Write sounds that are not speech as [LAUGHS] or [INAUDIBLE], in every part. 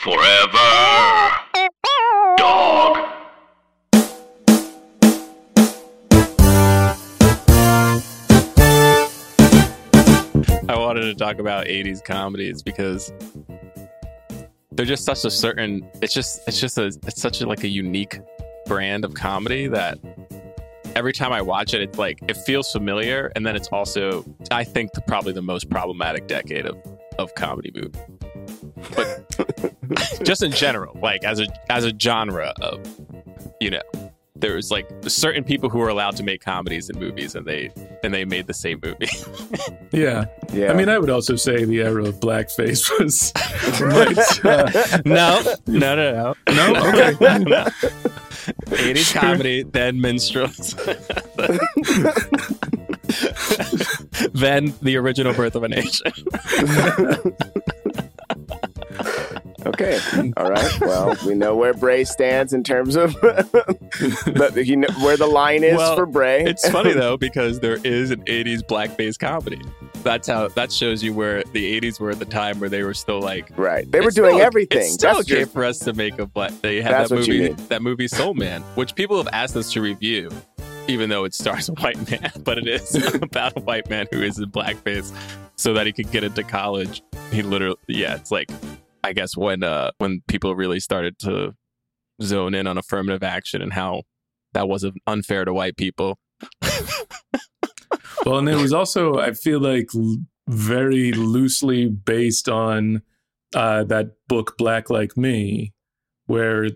Forever. Dog. I wanted to talk about 80s comedies because they're just such a certain it's just it's just a it's such a like a unique brand of comedy that every time I watch it it's like it feels familiar and then it's also I think the, probably the most problematic decade of of comedy movie. But just in general, like as a as a genre of you know there's like certain people who are allowed to make comedies and movies and they and they made the same movie. [LAUGHS] Yeah. Yeah. I mean, I would also say the era of blackface was. [LAUGHS] might, uh, [LAUGHS] no, no, no, no. no? Okay. 80s comedy, then minstrels. then the original birth of a nation. Okay. [LAUGHS] All right. Well, we know where Bray stands in terms of [LAUGHS] the, you know, where the line is Well, for Bray. It's funny though because there is an 80s blackface comedy. That's how that shows you where the 80s were at the time where they were still like right. They were doing still- everything. It's still That's okay just- for us to make a black. They had that movie, that movie Soul Man, which people have asked us to review, even though it stars a white man, [LAUGHS] but it is about a white man who is in blackface, so that he could get into college. He literally, yeah, it's like, I guess when uh when people really started to zone in on affirmative action and how that was unfair to white people. Well, and it was also, I feel like, l- very loosely based on uh, that book, Black Like Me, where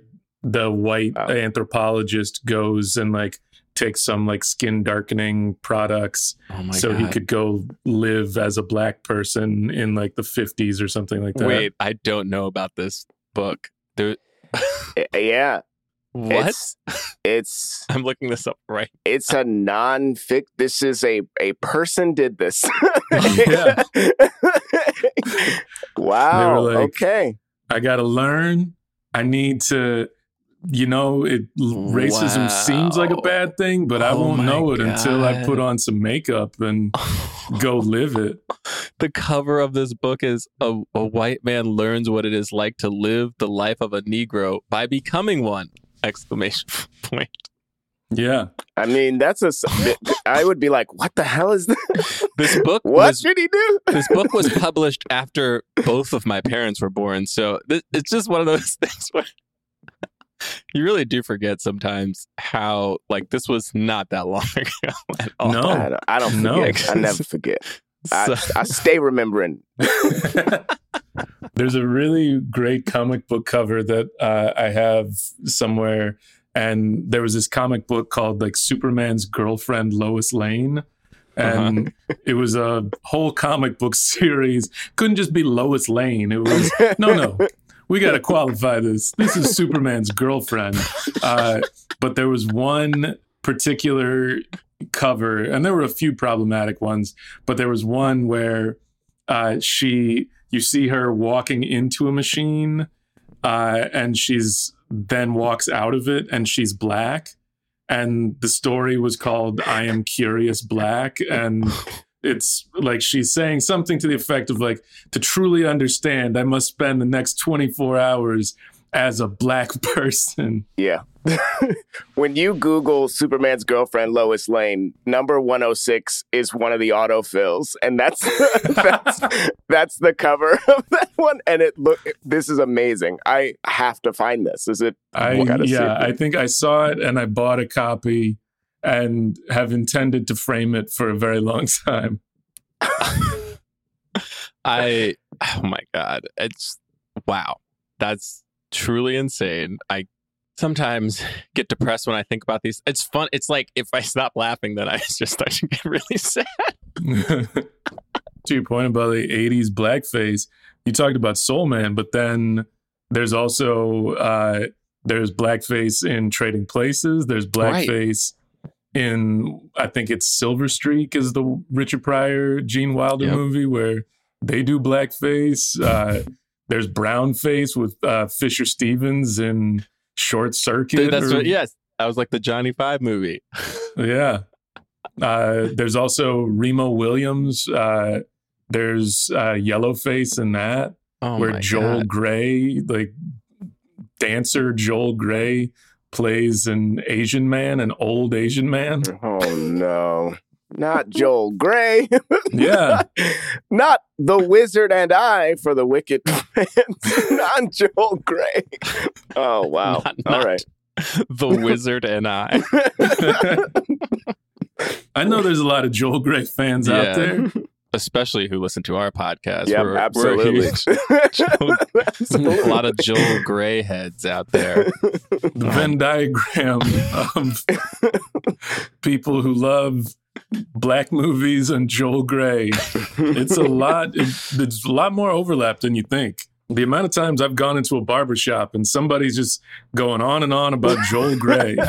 the white Oh. anthropologist goes and like takes some like skin darkening products Oh my so he could go live as a black person in like the 50s or something like that. Wait, I don't know about this book. There, eh, eh, yeah. what? It's it's [LAUGHS] I'm looking this up right. [LAUGHS] it's a non-fic. This is a a person did this. [LAUGHS] Yeah. wow. like- okay. I got to learn. I need to, you know, it racism seems like a bad thing, but I Oh won't know it until I put on some makeup and [LAUGHS] go live it. the cover of this book is a, a white man learns what it is like to live the life of a negro by becoming one exclamation [LAUGHS] point Yeah. I mean, that's a. [LAUGHS] I would be like, what the hell is this? this book What was did he do? this book was published after both of my parents were born so th- it's just one of those things where you really do forget sometimes how like this was not that long [LAUGHS] ago at all No. I don't, I don't No. forget. I never forget. I, So- I stay remembering. [LAUGHS] [LAUGHS] There's a really great comic book cover that uh, I have somewhere. And there was this comic book called like Superman's girlfriend, Lois Lane. And it was a whole comic book series. Couldn't just be Lois Lane. It was, no, no, we got to qualify this. This is Superman's girlfriend. Uh, but there was one particular cover, and there were a few problematic ones, but there was one where uh, she, you see her walking into a machine, uh, and she's then walks out of it, and she's black. And the story was called "I Am Curious Black," and it's like she's saying something to the effect of like to truly understand i must spend the next 24 hours as a black [LAUGHS] person Yeah. [LAUGHS] when you Google Superman's girlfriend Lois Lane, number 106 is one of the autofills, and that's [LAUGHS] that's that's the cover of that one. And it look this is amazing. I have to find this. Is it? i yeah it. i think i saw it and i bought a copy and have intended to frame it for a very long time [LAUGHS] I oh my god, it's wow. That's truly insane. I sometimes get depressed when I think about these. It's fun. It's like if I stop laughing, then I [LAUGHS] just start to get really sad. [LAUGHS] to your point about the 80s blackface you talked about soul man but then there's also uh there's blackface in trading places there's blackface in i think it's silver streak is the richard pryor gene wilder Yep. movie where they do blackface uh [LAUGHS] there's brownface with uh fisher stevens in short circuit That's or- what, yes. That was like the Johnny Five movie. [LAUGHS] yeah. Uh, there's also Remo Williams. Uh, there's uh, Yellowface in that. Oh where Joel God. Grey, like dancer Joel Grey, plays an Asian man, an old Asian man. Oh no. Not Joel Grey. [LAUGHS] Yeah. Not the wizard and I for the wicked [LAUGHS] fans. Not Joel Grey. Oh wow. Not- All not right. the wizard and I. [LAUGHS] I know there's a lot of Joel Grey fans Yeah. out there. Especially who listen to our podcast. Yep, We're- we're [LAUGHS] absolutely. a lot of Joel Grey heads out there. The Venn diagram of people who love black movies and Joel Grey. It's a lot. It, there's a lot more overlap than you think. The amount of times I've gone into a barber shop and somebody's just going on and on about Joel Grey. [LAUGHS]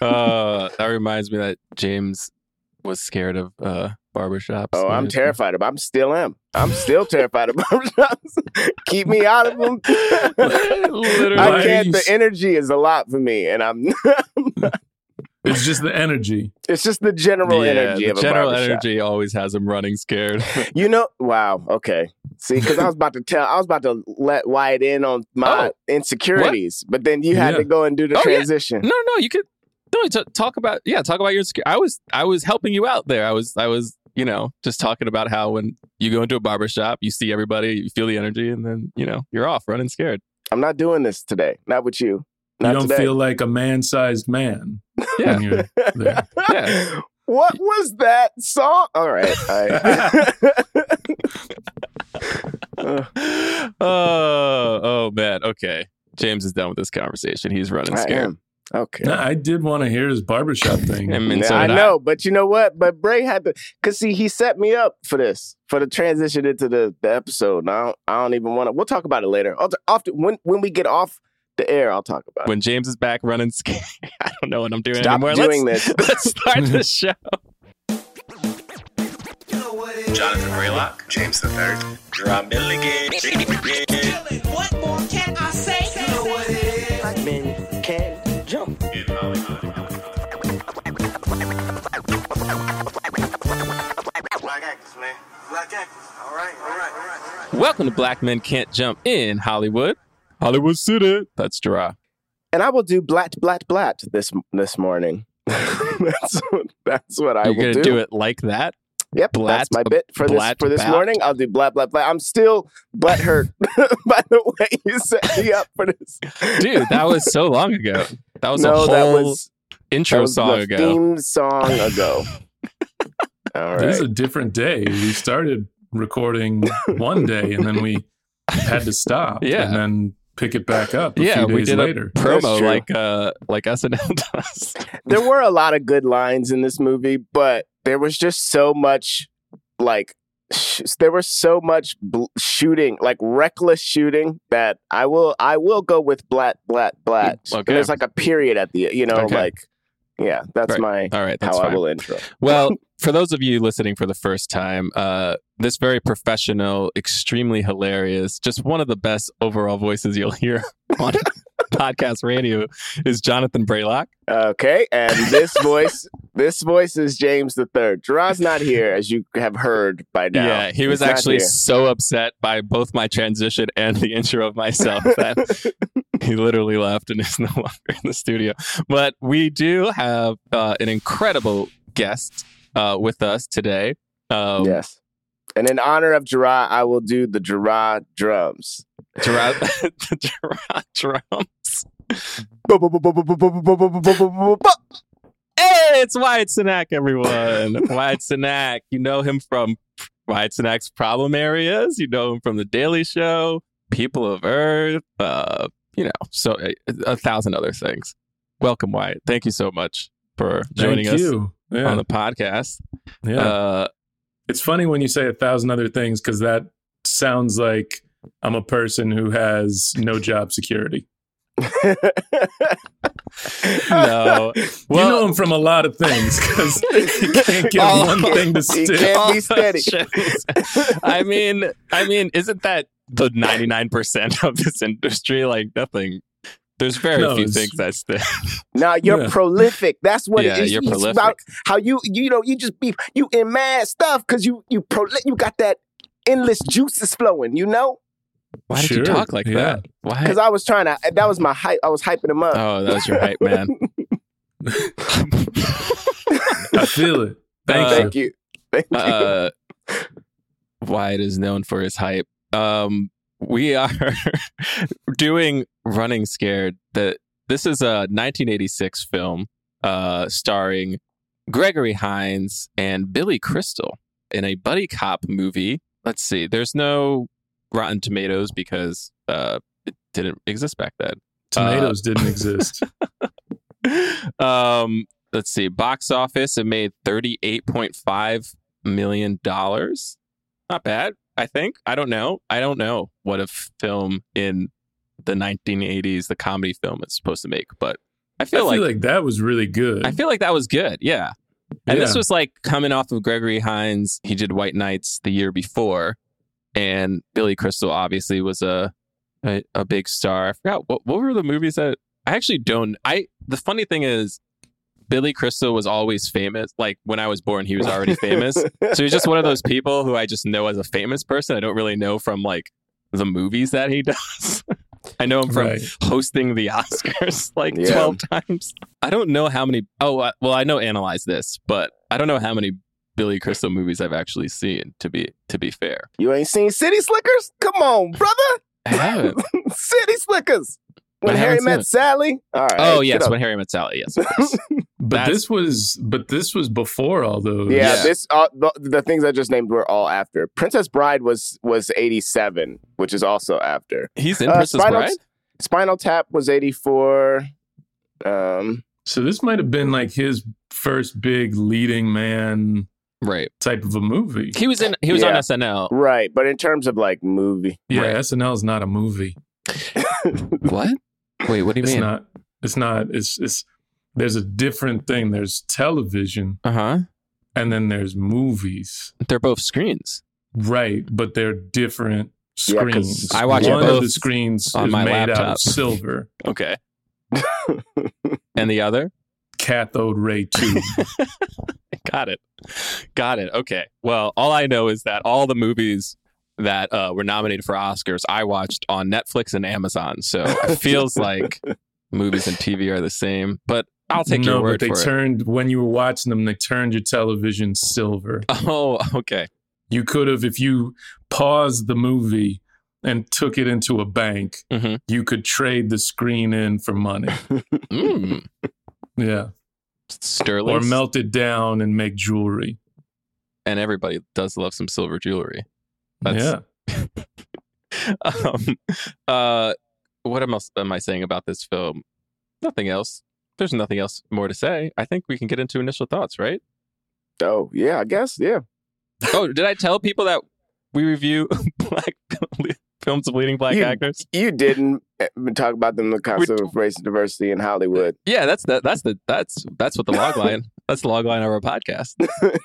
Uh, that reminds me that James was scared of uh, barbershops. Oh, I'm terrified of. I'm still am. I'm still terrified of [LAUGHS] barbershops. Keep me out of them. Literally. I can't. The energy is a lot for me, and I'm. [LAUGHS] It's just the energy. it's just the general yeah, energy the of a general barbershop. energy always has him running scared. [LAUGHS] You know, wow. Okay. See, because I was about to tell, I was about to let Wyatt in on my Oh. insecurities, but then you had Yeah. to go and do the Oh, yeah. transition. no, no, you could no t- talk about yeah, talk about your. I was I was helping you out there. I was I was you know just talking about how when you go into a barbershop, you see everybody, you feel the energy, and then you know you're off running scared. I'm not doing this today. Not with you. You don't today. feel like a man-sized man [LAUGHS] Yeah, when you're there. yeah. [LAUGHS] What was that song? All right. I, oh, [LAUGHS] uh, oh man. Okay. James is done with this conversation. He's running I scared. Am. Okay. No, I did want to hear his barbershop [LAUGHS] thing. I mean, Yeah, so I did know, but you know what? But Bray had to, cause see, he set me up for this, for the transition into the, the episode. Now I don't, I don't even want to. We'll talk about it later. I'll t- off when when we get off the air, I'll talk about. It. When James is back running [LAUGHS] scared, I don't know what I'm doing Stop anymore. doing let's, this. let's start the [LAUGHS] show. Jonathan Braylock, James the Third, Drum Milligan. What more can man. Black actors. All right, all right, all right, all right. Welcome to Black Men Can't Jump in Hollywood, Hollywood City. That's Gerard. And I will do blat blat blat this this morning. [LAUGHS] that's what, that's what I You're will gonna do. do it like that. Yep, Blat- that's my bit for this for this bat. morning. I'll do blat blat blat. I'm still butt hurt [LAUGHS] by the way you set me up for this, Dude, that was so long ago. [LAUGHS] That was a whole that was intro that was song the ago. theme song ago. All This is a different day. We started recording one day and then we had to stop [LAUGHS] Yeah. and then pick it back up a yeah, few we did later. a promo That's true. like uh like SNL does. [LAUGHS] There were a lot of good lines in this movie, but there was just so much like sh- there was so much bl- shooting, like reckless shooting that I will I will go with blat blat blat. Okay. There's like a period at the you know Okay. like yeah, that's Right. my All right, that's how fine. I will intro. [LAUGHS] Well, [LAUGHS] for those of you listening for the first time, uh, this very professional, extremely hilarious, just one of the best overall voices you'll [LAUGHS] hear on podcast radio is Jonathan Braylock. Okay, and this [LAUGHS] voice, this voice is James the Third. Gerard's not here, as you have heard by now. Yeah, he was He's actually so upset by both my transition and the intro of myself [LAUGHS] that he literally left and is no longer in the studio. But we do have uh, an incredible guest uh, with us today. Um, yes. And in honor of Gerard, I will do the Gerard drums. Gerard, Gerard drums. [LAUGHS] Hey, it's Wyatt Cenac, everyone. Wyatt Cenac. You know him from Wyatt Cenac's Problem Areas. You know him from The Daily Show, People of Earth, uh, you know, so a, a thousand other things. Welcome, Wyatt. Thank you so much for joining Thank us you. Yeah. on the podcast. yeah. Uh, it's funny when you say a thousand other things because that sounds like I'm a person who has no job security. [LAUGHS] no. you know Well, him from a lot of things because you [LAUGHS] can't get Oh, one thing to stick. he can't be steady. [LAUGHS] shit. I mean, I mean, isn't that the ninety nine percent of this industry? Like nothing. There's very No, few things that stick. Now you're Yeah. prolific. That's what Yeah, it is. you're It's prolific. about how you you know you just be you in mad stuff because you you proli- you got that endless juices flowing. You know, Why did you talk like yeah. that? Why? because I was trying to. That was my hype. I was hyping him up. Oh, that was your hype, man. [LAUGHS] I feel it. Thank Uh, you. Thank you. Thank you. uh, Wyatt is known for his hype. Um, we are [LAUGHS] doing Running Scared. That this is a 1986 film uh, starring Gregory Hines and Billy Crystal in a buddy cop movie. Let's see. There's no Rotten Tomatoes because uh, it didn't exist back then. Tomatoes didn't [LAUGHS] exist. um, let's see. Box office, it made $38.5 million. Not bad, I think. I don't know. I don't know what a film in the 1980s, the comedy film, is supposed to make, but I feel, I feel, feel like, like, that was really good. I feel like that was good. Yeah. And this was like coming off of Gregory Hines. He did White Nights the year before. And Billy Crystal obviously was a a, a big star. I forgot what what were the movies that I actually don't I the funny thing is Billy Crystal was always famous. Like when I was born, he was already famous. so he's just one of those [LAUGHS] people who I just know as a famous person. I don't really know from like the movies that he [LAUGHS] does. I know him from Right. hosting the Oscars [LAUGHS] like Yeah. 12 times. I don't know how many. Oh, well, I know Analyze This, but I don't know how many Billy Crystal movies I've actually seen, to be to be fair. you ain't seen City Slickers? Come on, brother. I haven't. [LAUGHS] City Slickers. When Harry met it. Sally. All right. oh, get yes, when Harry met Sally. Yes. [LAUGHS] but That's- this was but this was before all those. Yeah, Yeah. this uh, the, the things I just named were all after. Princess Bride was was eighty seven, which is also after. He's in Uh, Princess Spinal, Bride? Spinal Tap was eighty four. Um, So this might have been like his first big leading man Right. type of a movie. He was in. He was on SNL. right, but in terms of like movie, Yeah, Right. SNL is not a movie. [LAUGHS] What? Wait, what do you mean? It's mean? not. It's not. It's it's. There's a different thing. There's television, Uh huh. and then there's movies. They're both screens. Right, but they're different Yeah, 'cause screens. I watch One it of both the screens on is my made out laptop. of [LAUGHS] silver, Okay. and the other? Cathode ray tube. [LAUGHS] Got it. Got it. Okay. Well, all I know is that all the movies that uh, were nominated for Oscars, I watched on Netflix and Amazon. So it [LAUGHS] feels like movies and TV are the same. But I'll take no, your word but they for turned when you were watching them. They turned your television silver. [LAUGHS] Oh, okay. You could have, if you paused the movie and took it into a bank, Mhm. you could trade the screen in for money. Mm. Yeah, Sterling. or melt it down and make jewelry. and everybody does love some silver jewelry. That's- yeah, [LAUGHS] um, uh, what else am I saying about this film? Nothing else. There's nothing else more to say. I think we can get into initial thoughts, right? oh yeah, I guess yeah. Oh, did I tell people that we review [LAUGHS] black [LAUGHS] films of leading black You- actors? You didn't talk about them the concept of race and diversity in Hollywood. Yeah, that's the, that's the that's that's what the log line. [LAUGHS] that's the log line of our podcast. [LAUGHS]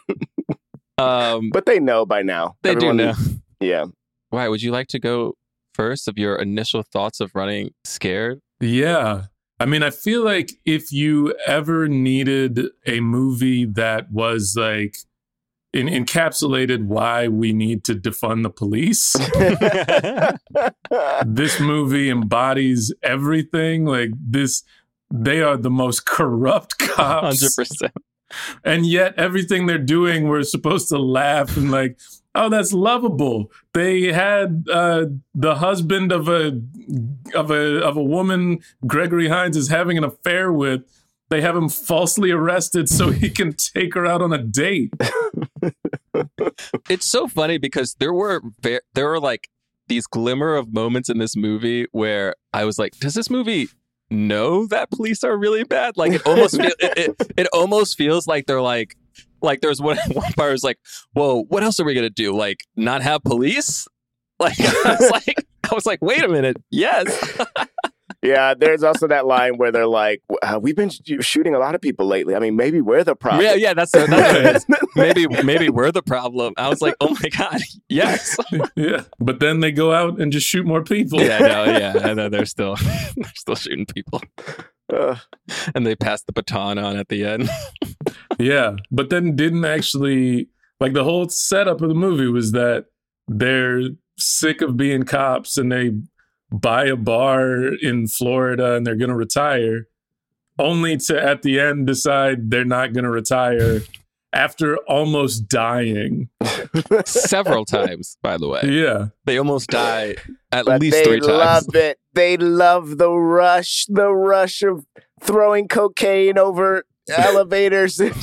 Um, But they know by now. they Everyone- do know. Yeah. Why would you like to go first of your initial thoughts of running scared? yeah. I mean, I feel like if you ever needed a movie that was like in, encapsulated why we need to defund the police, [LAUGHS] this movie embodies everything. Like this, they are the most corrupt [LAUGHS] cops, Hundred percent. and yet everything they're doing, we're supposed to laugh and like, oh, that's lovable. They had uh, the husband of a of a of a woman Gregory Hines is having an affair with. They have him falsely arrested so he can take her out on a date. [LAUGHS] It's so funny because there were there were like these glimmer of moments in this movie where I was like, does this movie know that police are really bad? Like it almost feel, it, it, it almost feels like they're like like there's one [LAUGHS] one part was like, whoa, what else are we gonna do? Like not have police? Like [LAUGHS] I was like I was like, wait a minute, yes. Yeah, there's also that line where they're like, uh, "We've been sh- shooting a lot of people lately. I mean, maybe we're the problem." Yeah, yeah, that's, that's what it is. Maybe maybe we're the problem. I was like, oh my god, [LAUGHS] yes. [LAUGHS] yeah, but then they go out and just shoot more people. Yeah, no, yeah, and then they're still [LAUGHS] they're still shooting people, Uh, and they pass the baton on at the end. Yeah, but then didn't actually like the whole setup of the movie was that they're sick of being cops and they buy a bar in Florida and they're going to retire, only to at the end decide they're not going to retire [LAUGHS] after almost dying. Several [LAUGHS] times, by the way. Yeah. They almost die at But least they three times. They love it. They love the rush, the rush of throwing cocaine over [LAUGHS] elevators and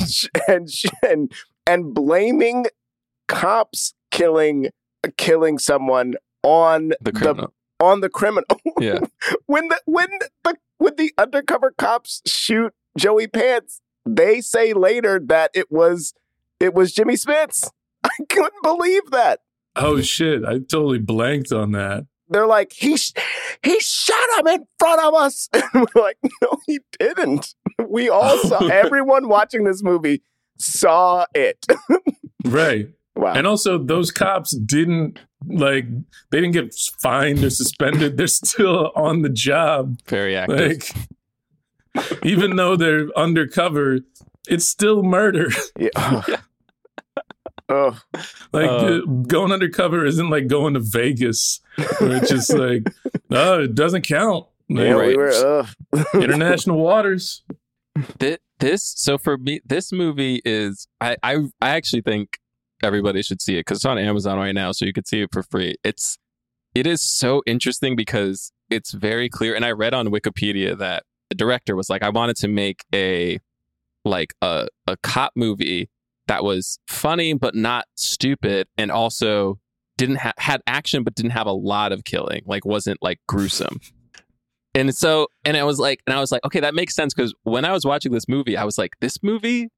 and and, and blaming cops killing killing someone on the criminal. On the criminal. [LAUGHS] yeah. when the when the when the undercover cops shoot Joey Pants, they say later that it was it was Jimmy Smits. [LAUGHS] I couldn't believe that. Oh shit! I totally blanked on that. They're like, he sh- he shot him in front of us. [LAUGHS] And we're like, no, he didn't. We all saw. Everyone watching this movie saw it. Right. wow. And also, those cops didn't like they didn't get fined or suspended. They're still on the job. Very active. Like, even though they're undercover, it's still murder. Yeah. [LAUGHS] oh, Like Uh. uh, going undercover isn't like going to Vegas, where it's just like, oh, it doesn't count. Like, yeah, we right. were. ugh. [LAUGHS] Um, International waters. Thi- this so for me this movie is I I, I actually think everybody should see it because it's on Amazon right now so you could see it for free. It's it is so interesting because it's very clear and I read on Wikipedia that the director was like I wanted to make a like a a cop movie that was funny but not stupid and also didn't have had action but didn't have a lot of killing like wasn't like gruesome and so and i was like and i was like okay that makes sense because when i was watching this movie i was like this movie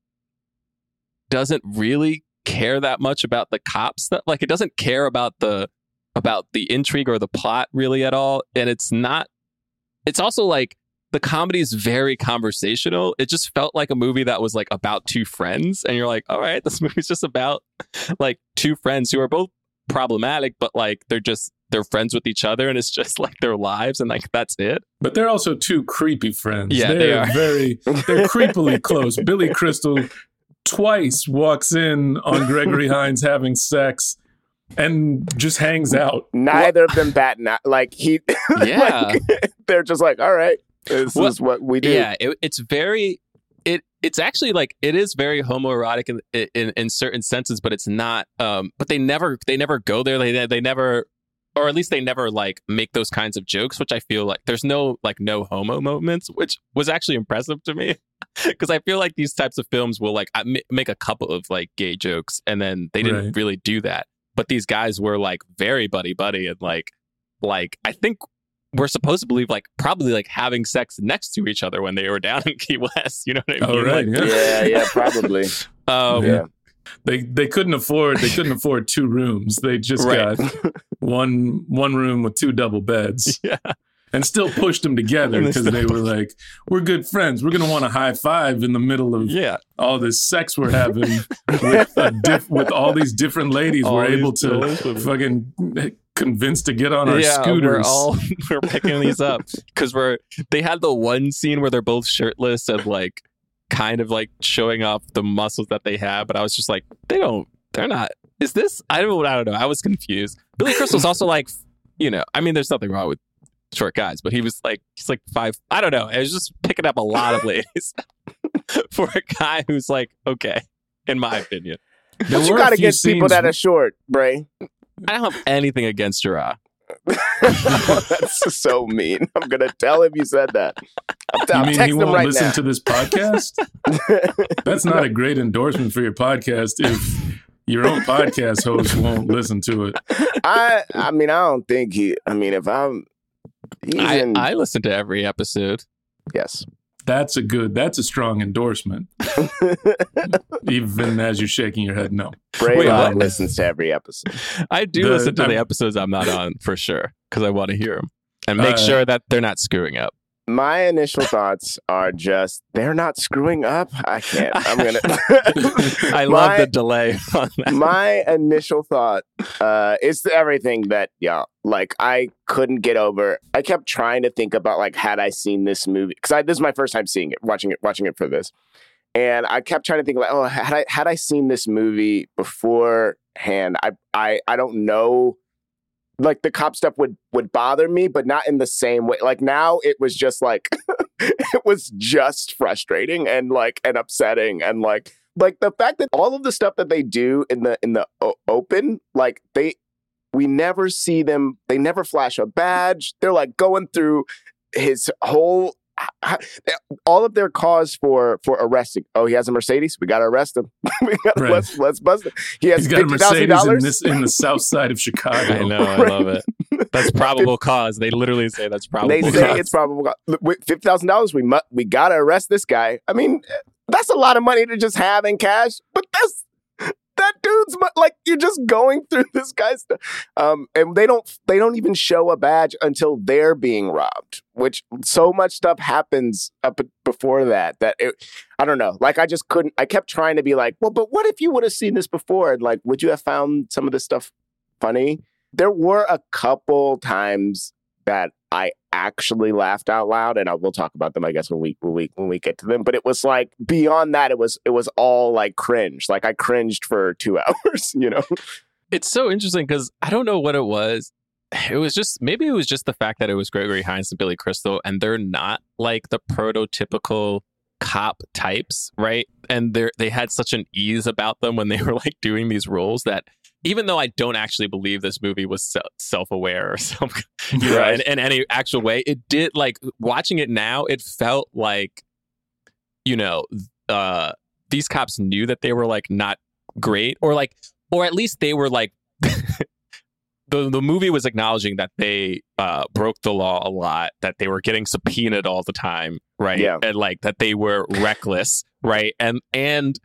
doesn't really care that much about the cops that like it doesn't care about the about the intrigue or the plot really at all and it's not it's also like the comedy is very conversational it just felt like a movie that was like about two friends and you're like all right this [LAUGHS] movie's just about like two friends who are both problematic but like they're just they're friends with each other and it's just like their lives and like that's it But they're also two creepy friends. Yeah, they're they are. very they're [LAUGHS] creepily close. Billy Crystal twice walks in on Gregory [LAUGHS] Hines having sex and just hangs out. Neither of them bat an eye. Like he, [LAUGHS] Yeah. like, [LAUGHS] they're just like, all right, this What- is what we do. Yeah, it, it's very it it's actually like it is very homoerotic in, in in certain senses, but it's not. Um, but they never they never go there. They they never, or at least they never like make those kinds of jokes. Which I feel like there's no like no homo moments, which was actually impressive to me. [LAUGHS] Because I feel like these types of films will like make a couple of like gay jokes, and then they didn't Right. really do that. But these guys were like very buddy buddy, and like like I think we're supposed to believe like probably like having sex next to each other when they were down in Key West. [LAUGHS] You know what I mean? Oh, mean? right, Like, yeah. yeah, yeah, probably. [LAUGHS] um, yeah. They they couldn't afford they couldn't afford two rooms. They just Right. got one one room with two double beds. [LAUGHS] Yeah. And still pushed them together And [LAUGHS] they because they were like, "We're good friends. We're gonna want to high five in the middle of yeah. all this sex we're having [LAUGHS] with a diff- with all these different ladies. All we're able to fucking convince to get on our yeah, scooters. we're all we're picking these up because we're they had the one scene where they're both shirtless and like kind of like showing off the muscles that they have, but I was just like, they don't, they're not. Is this? I don't, I don't know. I was confused. Billy Crystal's also like, you know, I mean, there's nothing wrong with short guys, but he was like, he's like five. I don't know. I was just picking up a lot of [LAUGHS] ladies [LAUGHS] for a guy who's like, okay, in my opinion. There But you got to get people that are short, Bray. I don't have anything against Gerard. [LAUGHS] That's so mean. I'm gonna tell him you said that. I'm, You I'm mean he won't right listen now. to this podcast? That's not a great endorsement for your podcast if your own podcast host won't listen to it. I, I mean, I don't think he. I mean, if I'm, he's I, in. I listen to every episode. yes. That's a good, that's a strong endorsement. [LAUGHS] Even as you're shaking your head, no. Bray Wait, Log listens to every episode. I do The- listen to the I'm- episodes I'm not on for sure because I want to hear them and make Uh, sure that they're not screwing up. My initial [LAUGHS] thoughts are just they're not screwing up. I can't. I'm gonna. [LAUGHS] [LAUGHS] I love My- the delay on that. my initial thought uh is everything that yeah like i couldn't get over i kept trying to think about like had i seen this movie because i this is my first time seeing it watching it watching it for this and I kept trying to think like, oh, had I had I seen this movie beforehand, I I I don't know. Like the cop stuff would would bother me, but not in the same way. Like now, it was just like [LAUGHS] it was just frustrating and like and upsetting and like like the fact that all of the stuff that they do in the in the o- open, like they we never see them. They never flash a badge. They're like going through his whole all of their cause for for arresting. Oh, he has a Mercedes. We got to arrest him. [LAUGHS] we got Right. let's let's bust him. He has He's got a fifty thousand Mercedes in, dollars. this, in the south side of Chicago. [LAUGHS] I know, I love it. [LAUGHS] That's probable cause. They literally say that's probable They cause. say it's probable. cause. With Fifty thousand dollars. We mu- we got to arrest this guy. I mean, that's a lot of money to just have in cash. But that's that dude's mo- like you're just going through [LAUGHS] this guy's stuff. Um, and they don't they don't even show a badge until they're being robbed. Which so much stuff happens up before that that it, I don't know. Like I just couldn't. I kept trying to be like, well, but what if you would have seen this before? And like, would you have found some of this stuff funny? There were a couple times that I actually laughed out loud, and I will talk about them, I guess, when we when we when we get to them. But it was like beyond that, it was it was all like cringe. Like I cringed for two [LAUGHS] hours, you know. it's so interesting because I don't know what it was. It was just maybe it was just the fact that it was Gregory Hines and Billy Crystal, and they're not like the prototypical cop types, right? And they they had such an ease about them when they [LAUGHS] were like doing these roles that even though I don't actually believe this movie was self aware or [LAUGHS] you know, in, in any actual way, it did like watching it now. It felt like, you know, uh, these cops knew that they were like not great, or like, or at least they were like. [LAUGHS] The, the movie was acknowledging that they uh, broke the law a lot, that they were getting subpoenaed all the time, right? Yeah. And like that they were reckless, right? And and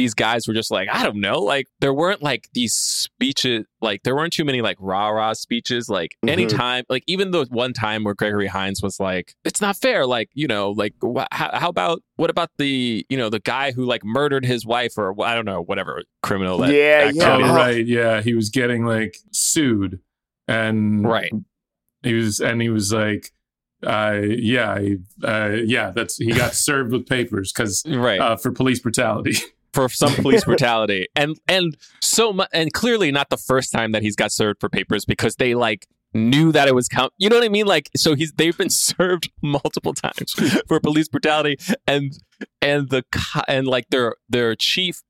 these guys were just like, I don't know, like there weren't like these speeches, like there weren't too many like rah rah speeches. Like Mhm. anytime, like even the one time where Gregory Hines was like, it's not fair. Like, you know, like wh- how, how about, what about the, you know, the guy who like murdered his wife or I don't know, whatever criminal that Yeah, yeah. Oh, right. Yeah. He was getting like sued. And Right. he was, and he was like, uh, yeah, he, uh, yeah, that's, he got [LAUGHS] served with papers because, Right. uh, for police brutality. [LAUGHS] for some police [LAUGHS] brutality. And and so much and clearly not the first time that he's got served for papers because they like knew that it was count you know what i mean? Like so he's they've been [LAUGHS] served multiple times [LAUGHS] for police brutality. And and the and like their their chief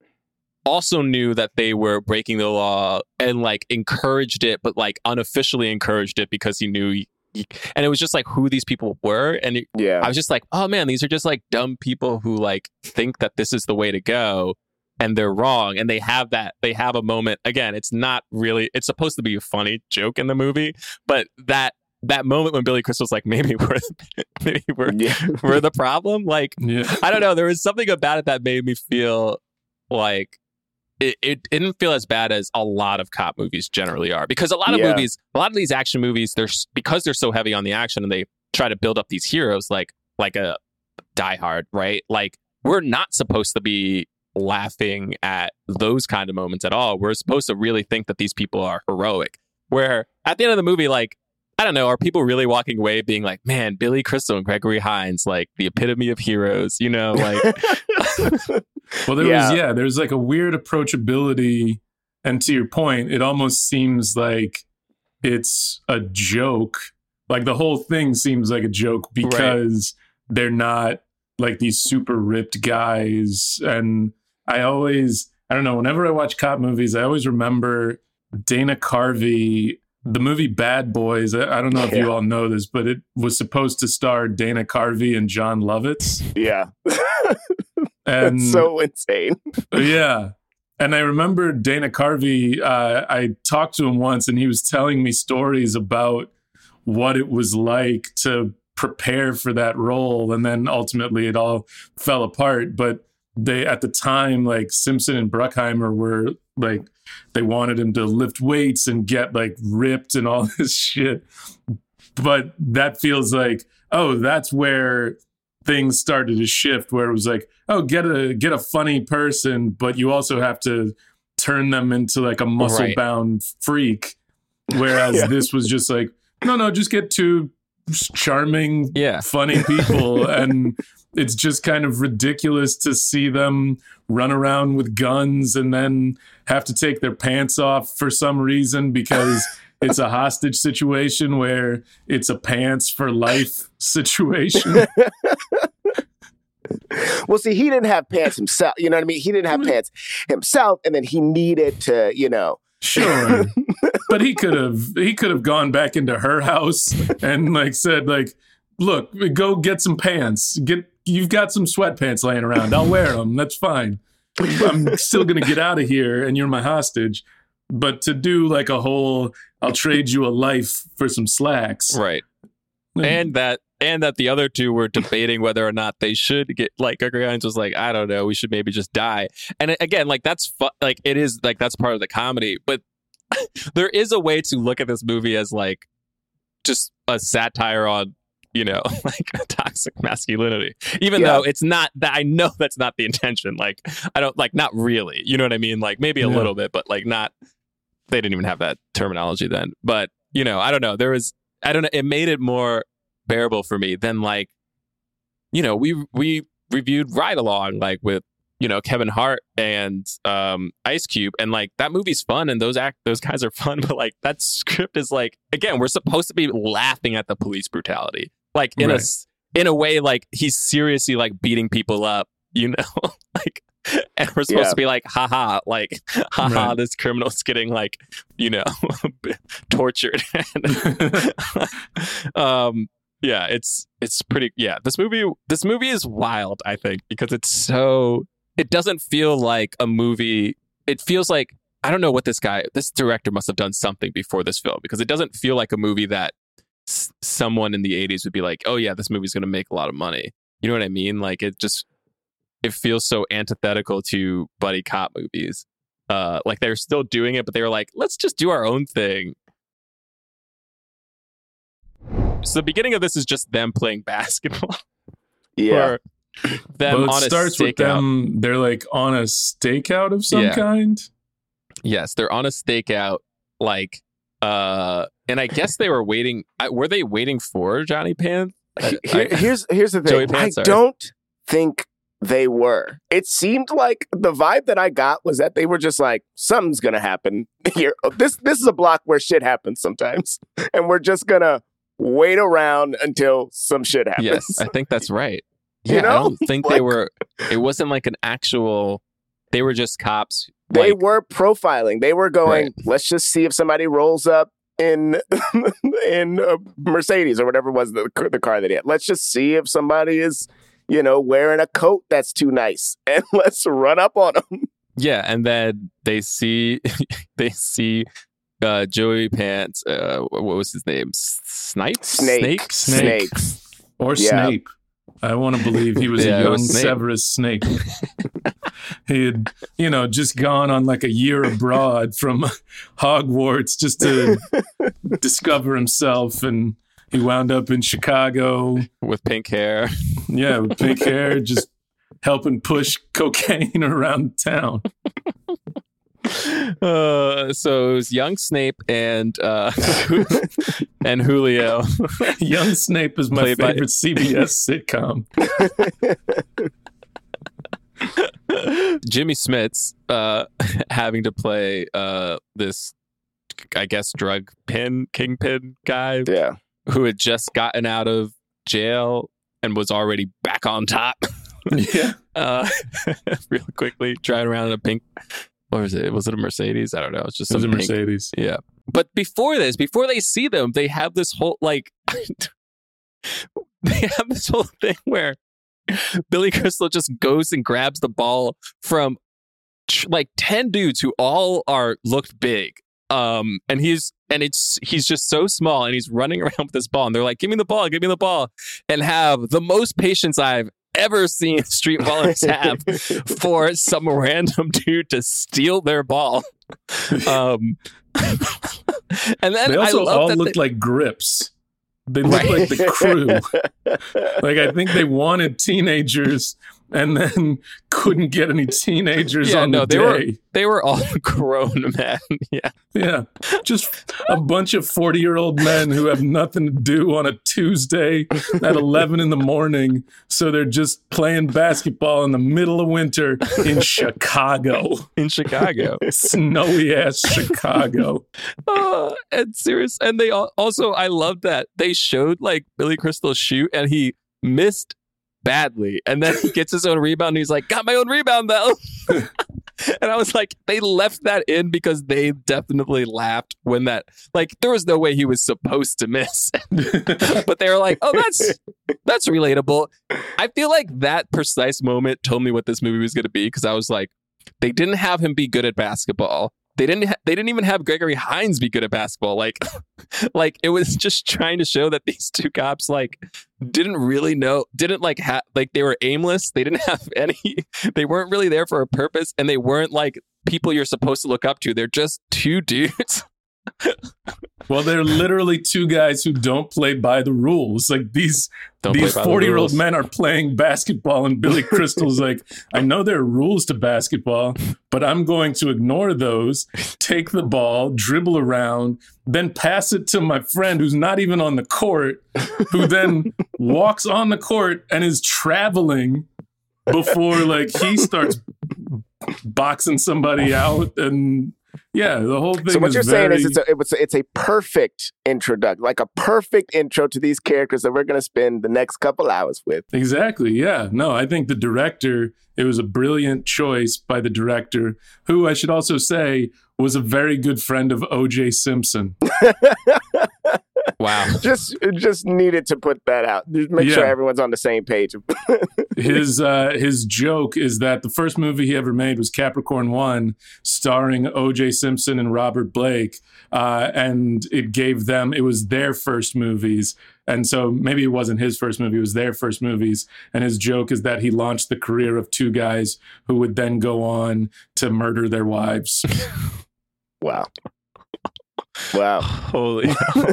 also knew that they were breaking the law and like encouraged it but like unofficially encouraged it because he knew and it was just like who these people were and it, Yeah. I was just like, oh man, these are just like dumb people who like think that this is the way to go and they're wrong. And they have that, they have a moment. Again, it's not really, it's supposed to be a funny joke in the movie, but that, that moment when Billy Crystal's like, maybe we're, [LAUGHS] maybe we're, yeah. we're the problem. Like, yeah. I don't know. There was something about it that made me feel like it, it didn't feel as bad as a lot of cop movies generally are because a lot of Yeah. movies, a lot of these action movies, they're because they're so heavy on the action and they try to build up these heroes like like a Die Hard, right? Like we're not supposed to be laughing at those kind of moments at all. We're supposed to really think that these people are heroic. Where at the end of the movie, like I don't know, are people really walking away being like, man, Billy Crystal and Gregory Hines, like the epitome of heroes, you know, like [LAUGHS] [LAUGHS] Well, there Yeah. was yeah, there's like a weird approachability, and to your point, it almost seems like it's a joke. Like the whole thing seems like a joke because they're not like these super ripped guys. And I always, I don't know, whenever I watch cop movies, I always remember Dana Carvey. The movie Bad Boys. I don't know if you all know this, but it was supposed to star Dana Carvey and Jon Lovitz. yeah. [LAUGHS] And That's so insane. yeah. And I remember Dana Carvey, uh, I talked to him once and he was telling me stories about what it was like to prepare for that role. And then ultimately it all fell apart. But they, at the time, like Simpson and Bruckheimer were like, they wanted him to lift weights and get like ripped and all [LAUGHS] this shit. But that feels like, oh, that's where things started to shift where it was like oh get a get a funny person but you also have to turn them into like a muscle bound freak whereas [LAUGHS] Yeah. this was just like no no just get two charming, Yeah. funny [LAUGHS] people, and it's just kind of ridiculous to see them run around with guns and then have to take their pants off for some reason because [LAUGHS] it's a hostage situation where it's a pants for life situation. [LAUGHS] Well, see, he didn't have pants himself. You know what I mean? He didn't have pants himself, and then he needed to, you know. Sure. [LAUGHS] but he could have he could have gone back into her house and like said like look go get some pants. Get you've got some sweatpants laying around. I'll wear them. That's fine. I'm still gonna get out of here and you're my hostage. But to do like a whole i'll trade you a life for some slacks. Right. And that and that the other two were debating whether or not they should get like Gregory Hines was like, I don't know, we should maybe just die. And again, like that's fu- like it is like that's part of the comedy, but [LAUGHS] there is a way to look at this movie as like just a satire on you know [LAUGHS] like toxic masculinity even Yeah. though it's not that i know that's not the intention like i don't like not really you know what i mean like maybe a Yeah. little bit but like not they didn't even have that terminology then but you know i don't know there was i don't know it made it more bearable for me than like you know we we reviewed ride along like with you know Kevin Hart and um Ice Cube and like that movie's fun and those act those guys are fun [LAUGHS] but like that script is like again we're supposed to be laughing at the police brutality like in a Right. s- in a way like he's seriously like beating people up you know [LAUGHS] like and we're supposed Yeah. to be like haha like haha Right. this criminal's getting like you know [LAUGHS] tortured [LAUGHS] um yeah it's it's pretty yeah this movie this movie is wild i think because it's so it doesn't feel like a movie it feels like i don't know what this guy this director must have done something before this film because it doesn't feel like a movie that s- someone in the 80s would be like oh yeah this movie's going to make a lot of money you know what i mean like it just it feels so antithetical to buddy cop movies uh like they're still doing it but they were like let's just do our own thing so the beginning of this is just them playing [LAUGHS] basketball Yeah. or them well, it on a starts with them they're like on a stakeout of some Yeah. kind Yes, they're on a stakeout. Like, uh, and I guess they were waiting. Were they waiting for Johnny Pan? I- Here- I- here's here's the thing. I sorry. don't think they were. It seemed like the vibe that I got was that they were just like, something's gonna happen here. This this is a block where shit happens sometimes, [LAUGHS] and we're just gonna wait around until some shit happens. yes, I think that's right. [LAUGHS] You Yeah, I know? don't think [LAUGHS] they were. It wasn't like an actual. They were just cops. they like, were profiling. They were going. Right. Let's just see if somebody rolls up in [LAUGHS] in a Mercedes or whatever was the the car that he had. Let's just see if somebody is, you know, wearing a coat that's too nice, [LAUGHS] and let's run up on them. Yeah, and then they see [LAUGHS] they see uh, Joey Pants. Uh, what was his name? S- Snipe. Snake, Snake. snakes. or Yeah. Snape. I want to believe he was [LAUGHS] Yeah, a young was Snape. Severus Snape. [LAUGHS] he had, you know, just gone on like a year abroad from [LAUGHS] Hogwarts just to discover himself, and he wound up in Chicago. with pink hair. Yeah, with pink hair, just helping push cocaine around town. [LAUGHS] Uh, so it was young Snape and uh, [LAUGHS] and Julio. [LAUGHS] Young Snape is my Played by- favorite CBS sitcom. Jimmy Smits uh, having to play uh, this, I guess, drug pin kingpin guy Yeah. who had just gotten out of jail and was already back on top. Yeah, uh, real quickly, driving around in a pink. What was it? Was it a Mercedes? I don't know. It's just it was a pink Mercedes. Yeah. But before this, before they see them, they have this whole like [LAUGHS] they have this whole thing where Billy Crystal just goes and grabs the ball from tr- like 10 dudes who all are looked big. Um and he's and it's he's just so small and he's running [LAUGHS] around with this ball and they're like, "Give me the ball, give me the ball." And have the most patience I've ever seen [LAUGHS] street ballers have for some random dude to steal their ball. Um, [LAUGHS] and then They also love all looked they- like grips. They looked like the crew. [LAUGHS] like I think they wanted teenagers and then [LAUGHS] couldn't get any teenagers Yeah, on no, the they were- They were all [LAUGHS] grown men. [LAUGHS] Yeah. Yeah, just a bunch of 40 year old men who have nothing to do on a Tuesday at 11 in the morning. So they're just playing basketball in the middle of winter in Chicago, In Chicago. snowy ass Chicago. Uh, and serious. And they al- also, I love that they showed like Billy Crystal shoot and he missed badly. And then he gets his own rebound and he's like, got my own rebound though. [LAUGHS] [LAUGHS] and I was like, they left that in because they definitely laughed when that, like, there was no way he was supposed to miss. [LAUGHS] but they were like, oh, that's, that's relatable. I feel like that precise moment told me what this movie was going to be because I was like, they didn't have him be good at basketball. They didn't. Ha- they didn't even have Gregory Hines be good at basketball. Like, [LAUGHS] like it was just trying to show that these two cops like didn't really know, didn't like have like they were aimless. They didn't [LAUGHS] have any. They weren't really there for a purpose, and they weren't like people you're supposed to look up to. They're just two [LAUGHS] dudes. Well, they're literally two guys who don't play by the rules. Like these Don't these by the 40 year old men are playing basketball, and Billy [LAUGHS] Crystal's like, I know there are rules to basketball, but I'm going to ignore those, take the ball, dribble around, then pass it to my friend who's not even on the court, who then walks on the court and is traveling before like he starts boxing somebody out and yeah the whole thing So what you're saying is it's a, it was it's a perfect introduction, like a perfect intro to these characters that we're going to spend the next couple hours with. Exactly. Yeah. No, I think the director, it was a brilliant choice by the director, who I should also say was a very good friend of OJ Simpson. [LAUGHS] Wow. [LAUGHS] Just just needed to put that out. Just make sure everyone's on the same page. [LAUGHS] His uh his joke is that the first movie he ever made was Capricorn 1 starring OJ Simpson and Robert Blake uh and it gave them it was their first movies and so maybe it wasn't his first movie it was their first movies and his joke is that he launched the career of two guys who would then go on to murder their wives. [LAUGHS] wow. Wow. [LAUGHS] Holy. [LAUGHS]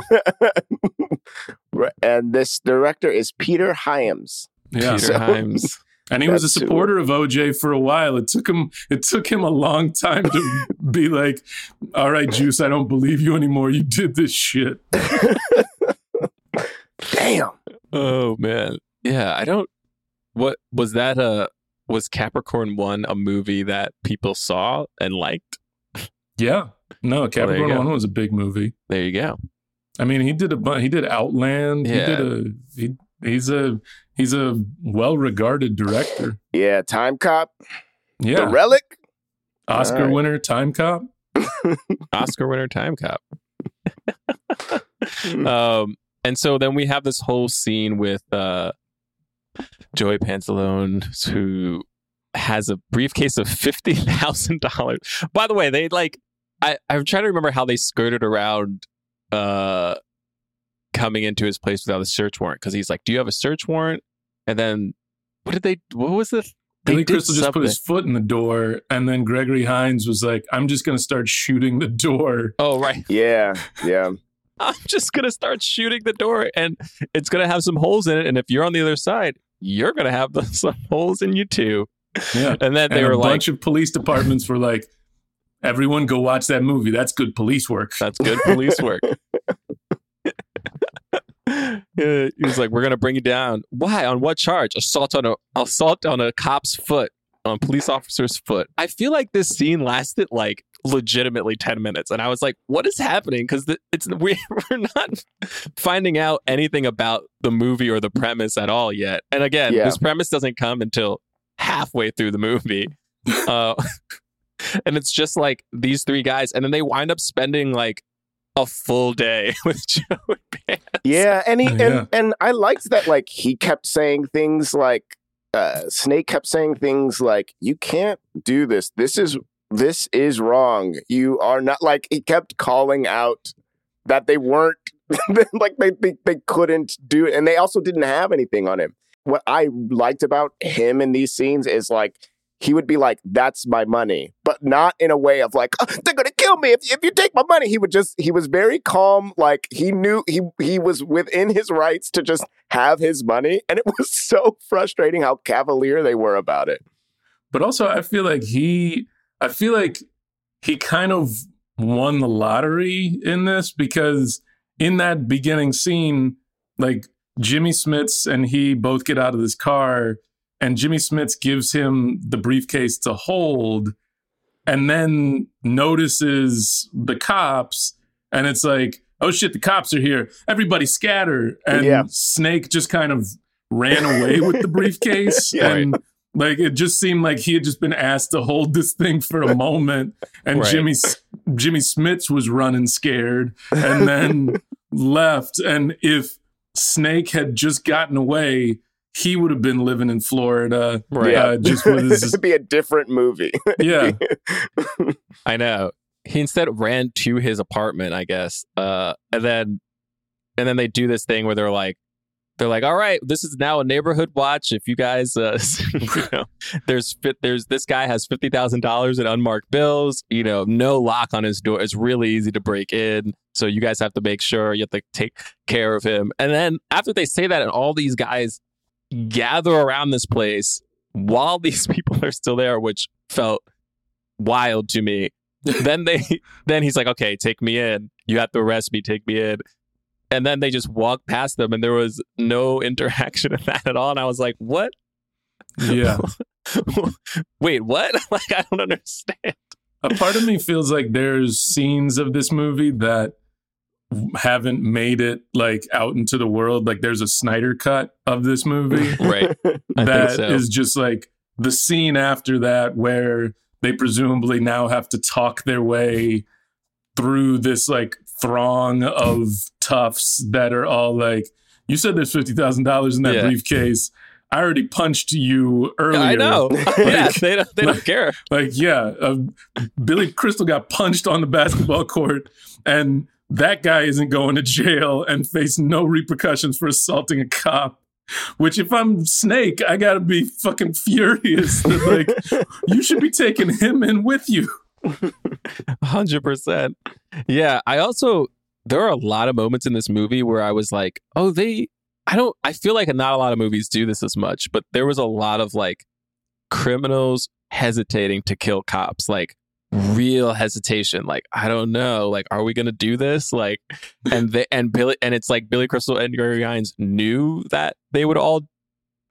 And this director is Peter Hyams. Yeah. Peter [LAUGHS] Hyams, And he was a That's who- supporter of OJ for a while. It took him it took him a long time to be like, "All right, Juice, I don't believe you anymore. You did this shit." Damn. Oh man. Yeah, I don't what was that a was Capricorn 1 a movie that people saw and liked? Yeah. No, you Capricorn go. 1 was a big movie. There you go. I mean, he did a bu- he did Outland. He did a he, he's a he's a well-regarded director. Yeah, Time Cop, The Yeah. Relic. Oscar All right. winner, Time Cop. [LAUGHS] Oscar winner time cop. [LAUGHS] [LAUGHS] um and so then we have this whole scene with uh Joey Pantoliano who has a briefcase of fifty thousand dollars. By the way, they like I, I'm trying to remember how they skirted around uh coming into his place without a search warrant because he's like, Do you have a search warrant? And then what did they what was it? They Billy did Crystal just put his foot in the door, and then Gregory Hines was like, "I'm just going to start shooting the door." Oh right. Yeah, yeah. [LAUGHS] I'm just gonna start shooting the door, and it's gonna have some holes in it. And if you're on the other side, you're gonna have the, [LAUGHS] some holes in you too. Yeah. And then they and were a like, bunch of police departments were like, "Everyone, go watch that movie. That's good police work." "That's good police work." [LAUGHS] Yeah, he was like, "We're gonna bring you down. Why? On what charge? Assault on a assault on a cop's foot, on a police officer's foot." I feel like this scene lasted like legitimately ten minutes, and I was like, "What is happening?" Because it's [LAUGHS] we, we're not finding out anything about the movie or the premise at all yet. And again, Yeah. this premise doesn't come until halfway through the movie. [LAUGHS] Uh, [LAUGHS] and it's just like these three guys, and then they wind up spending like a full day [LAUGHS] with Joey Pants. Yeah, and he Yeah. and and I liked that like he kept saying things like uh Snake kept saying things like you can't do this. This is this is wrong. You are not like he kept calling out that they weren't [LAUGHS] like they, they they couldn't do it and they also didn't have anything on him. What I liked about him in these scenes is like he would be like, "That's my money," but not in a way of like, "Oh, "They're gonna kill me if, if you take my money." He would just he was very calm, like he knew he he was within his rights to just have his money, and it [LAUGHS] was so frustrating how cavalier they were about it. But also, I feel like he, I feel like he kind of won the lottery in this because in that beginning scene, like Jimmy Smits and he both get out of this car, and Jimmy Smits gives him the briefcase to hold, and then notices the cops, and it's like, oh shit, the cops are here. Everybody scatter. And Yeah. Snake just kind of ran away with the briefcase. [LAUGHS] Yeah. And like it just seemed like he had just been asked to hold this thing for a moment. And Right. Jimmy Jimmy Smits was running scared and then [LAUGHS] left. And if Snake had just gotten away, he would have been living in Florida. Right. Uh, just with [LAUGHS] his It'd be a different movie. yeah. [LAUGHS] I know. He instead ran to his apartment, I guess. Uh, and then, and then they do this thing where they're like, they're like, all right, this is now a neighborhood watch. If you guys, uh, [LAUGHS] you know, there's there's this guy has fifty thousand dollars in unmarked bills. You know, no lock on his door. It's really easy to break in. So you guys have to make sure you have to take care of him. And then after they say that, and all these guys gather around this place while [LAUGHS] these people are still there, which felt wild to me. [LAUGHS] then they then he's like, okay, take me in. You have to arrest me. Take me in. And then they just walk past them, and there was no [LAUGHS] interaction in that at all. And I was like, what? Yeah. Wait, what? like, I don't understand. a part of me feels like there's scenes of this movie that haven't made it like out into the world like there's a snyder cut of this movie [LAUGHS] Right. That think is just like the scene after that where they presumably now have to talk their way through this like throng of toughs that are all like you said there's $50,000 in that Yeah. briefcase I already punched you earlier I know. [LAUGHS] [LAUGHS] yeah, they don't, they don't care. like yeah uh, billy crystal got punched on the basketball court and that guy isn't going to jail and face no repercussions for assaulting a cop which if i'm snake i gotta be fucking furious like [LAUGHS] you should be taking him in with you hundred percent. Yeah, I also there are a lot of moments in this movie where I was like, oh, they. I don't. I feel like not a lot of movies do this as much, but there was a lot of like criminals hesitating to kill cops, like real hesitation. Like I don't know, like are we gonna do this? Like, and they and Billy and it's like Billy Crystal and Gary Hines knew that they would all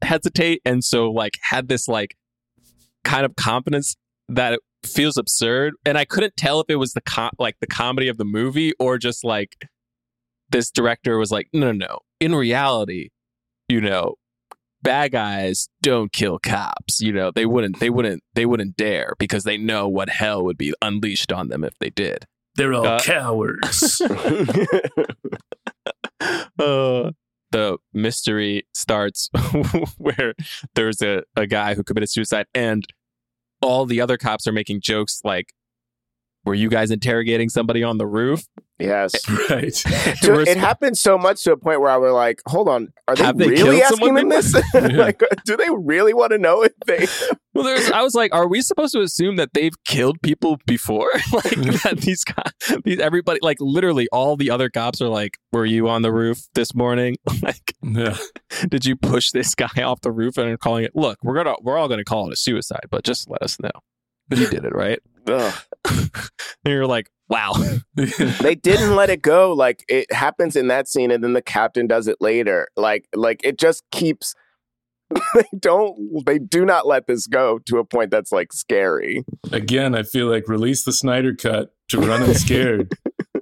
hesitate, and so like had this like kind of confidence that it feels absurd and i couldn't tell if it was the com- like the comedy of the movie or just like this director was like no no no in reality you know bad guys don't kill cops you know they wouldn't they wouldn't they wouldn't dare because they know what hell would be unleashed on them if they did. They're all Uh, cowards. [LAUGHS] [LAUGHS] Uh, the mystery starts [LAUGHS] where there's a, a guy who committed suicide and all the other cops are making jokes like were you guys interrogating somebody on the roof? Yes. [LAUGHS] right. [LAUGHS] So it happened so much to a point where I was like, "Hold on, are they, they really asking someone them this? [LAUGHS] like, do they really want to know if they?" well there's i was like are we supposed to assume that they've killed people before? Like that these guys these everybody like literally all the other cops are like were you on the roof this morning? Like yeah. Did you push this guy off the roof and are calling it look we're gonna we're all gonna call it a suicide but just let us know you did it right [LAUGHS] and you're like wow [LAUGHS] [LAUGHS] they didn't let it go. Like it happens in that scene, and then the captain does it later. Like, like it just keeps. they don't. They do not let this go to a point that's like scary. again, I feel like release the Snyder cut to Running Scared.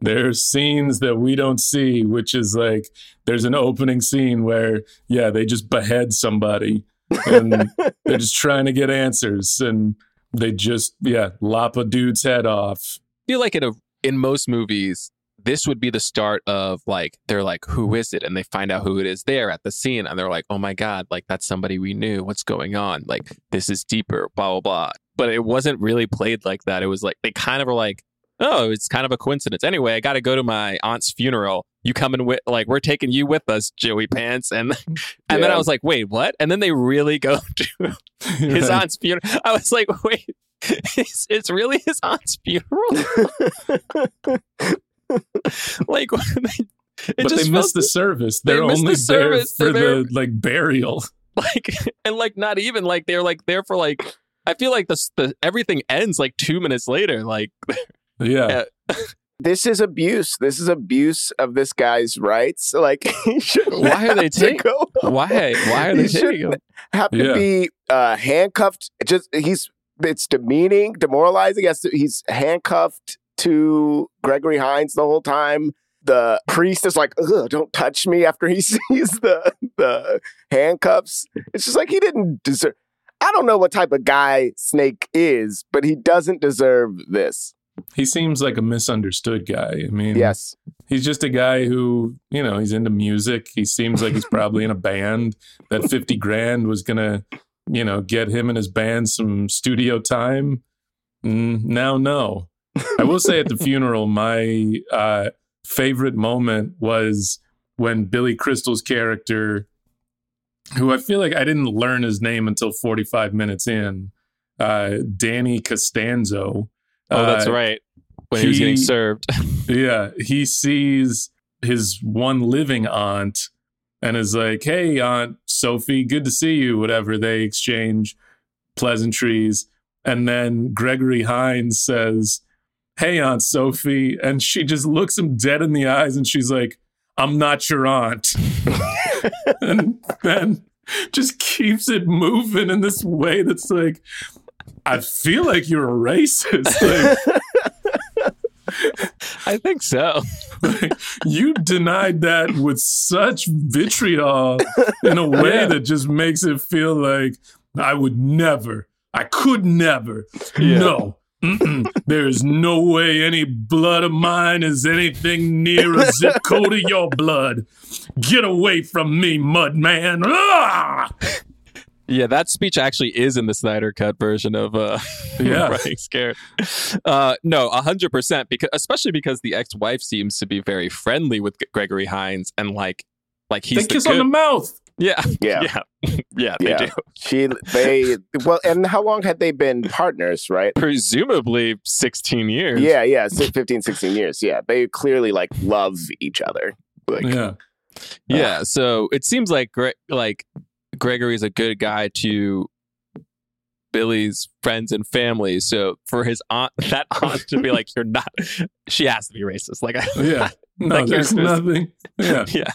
there's scenes that we don't see, which is like there's an opening scene where, yeah, they just behead somebody and they're just trying to get answers and they just, yeah, lop a dude's head off. feel like in a in most movies this would be the start of like they're like who is it and they find out who it is there at the scene and they're like oh my god like that's somebody we knew what's going on like this is deeper blah blah blah but it wasn't really played like that it was like they kind of were like oh, it's kind of a coincidence. Anyway, I got to go to my aunt's funeral. You coming with, like, we're taking you with us, Joey Pants. And [LAUGHS] and then I was like, wait, what? And then they really go [LAUGHS] to his aunt's funeral. I was like, [LAUGHS] wait, it's, it's really his aunt's funeral? like, it but they missed the service. they They're missed the only there service. for They're the like burial. like, and like, not even like they're like there for like, I feel like the, the everything ends like two minutes later. Like, Yeah. Yeah. This is abuse. This is abuse of this guy's rights. [LAUGHS] Like, he Why are they taking- go. why? Why are they [LAUGHS] taking shouldn't him? have to Yeah. be uh, handcuffed. Just he's it's demeaning, demoralizing. Yes, he's handcuffed to Gregory Hines the whole time. The priest is like, Ugh, "Don't touch me." After he [LAUGHS] sees the the handcuffs, it's just like he didn't deserve. I don't know what type of guy Snake is, but he doesn't deserve this. He seems like a misunderstood guy. I mean, Yes, he's just a guy who, you know, he's into music. He seems like he's probably in a band. That 50 grand was going to, you know, get him and his band some studio time. Mm, now, no. I will say at the [LAUGHS] funeral, my uh, favorite moment was when Billy Crystal's character, who I feel like I didn't learn his name until 45 minutes in, uh, Danny Costanzo. Oh, that's uh, right. When he, was getting served. [LAUGHS] yeah, he sees his one living aunt and is like, "Hey, Aunt Sophie, good to see you." Whatever they exchange pleasantries, and then Gregory Hines says, "Hey, Aunt Sophie," and she just looks him dead in the eyes, and she's like, "I'm not your aunt," [LAUGHS] and then just keeps it moving in this way that's like. I feel like you're a racist. Like, [LAUGHS] I think so. you denied that with such vitriol in a way Yeah. that just makes it feel like I would never, I could never. Yeah. No. There is no way any blood of mine is anything near a zip code of your blood. Get away from me, mud man. Ah! Yeah, that speech actually is in the Snyder Cut version of uh [LAUGHS] Yeah. Running Scared. Uh no, hundred percent because especially because the ex-wife seems to be very friendly with Gregory Hines and like like he's They the kiss good, on the mouth. Yeah. [LAUGHS] yeah, Yeah. [LAUGHS] yeah, they Yeah. do. She, they, well, and how long had they been partners? Right? Presumably 16 years. Yeah, yeah, si- 15, 16 years. Yeah, they clearly like love each other. Like, Yeah. Yeah, so it seems like like Gregory's a good guy to Billy's friends and family. So for his aunt, [LAUGHS] that aunt to be like, "You're not," she has to be racist. Like, I, [LAUGHS] Yeah. No, Like, there's there's- nothing. [LAUGHS] Yeah. yeah.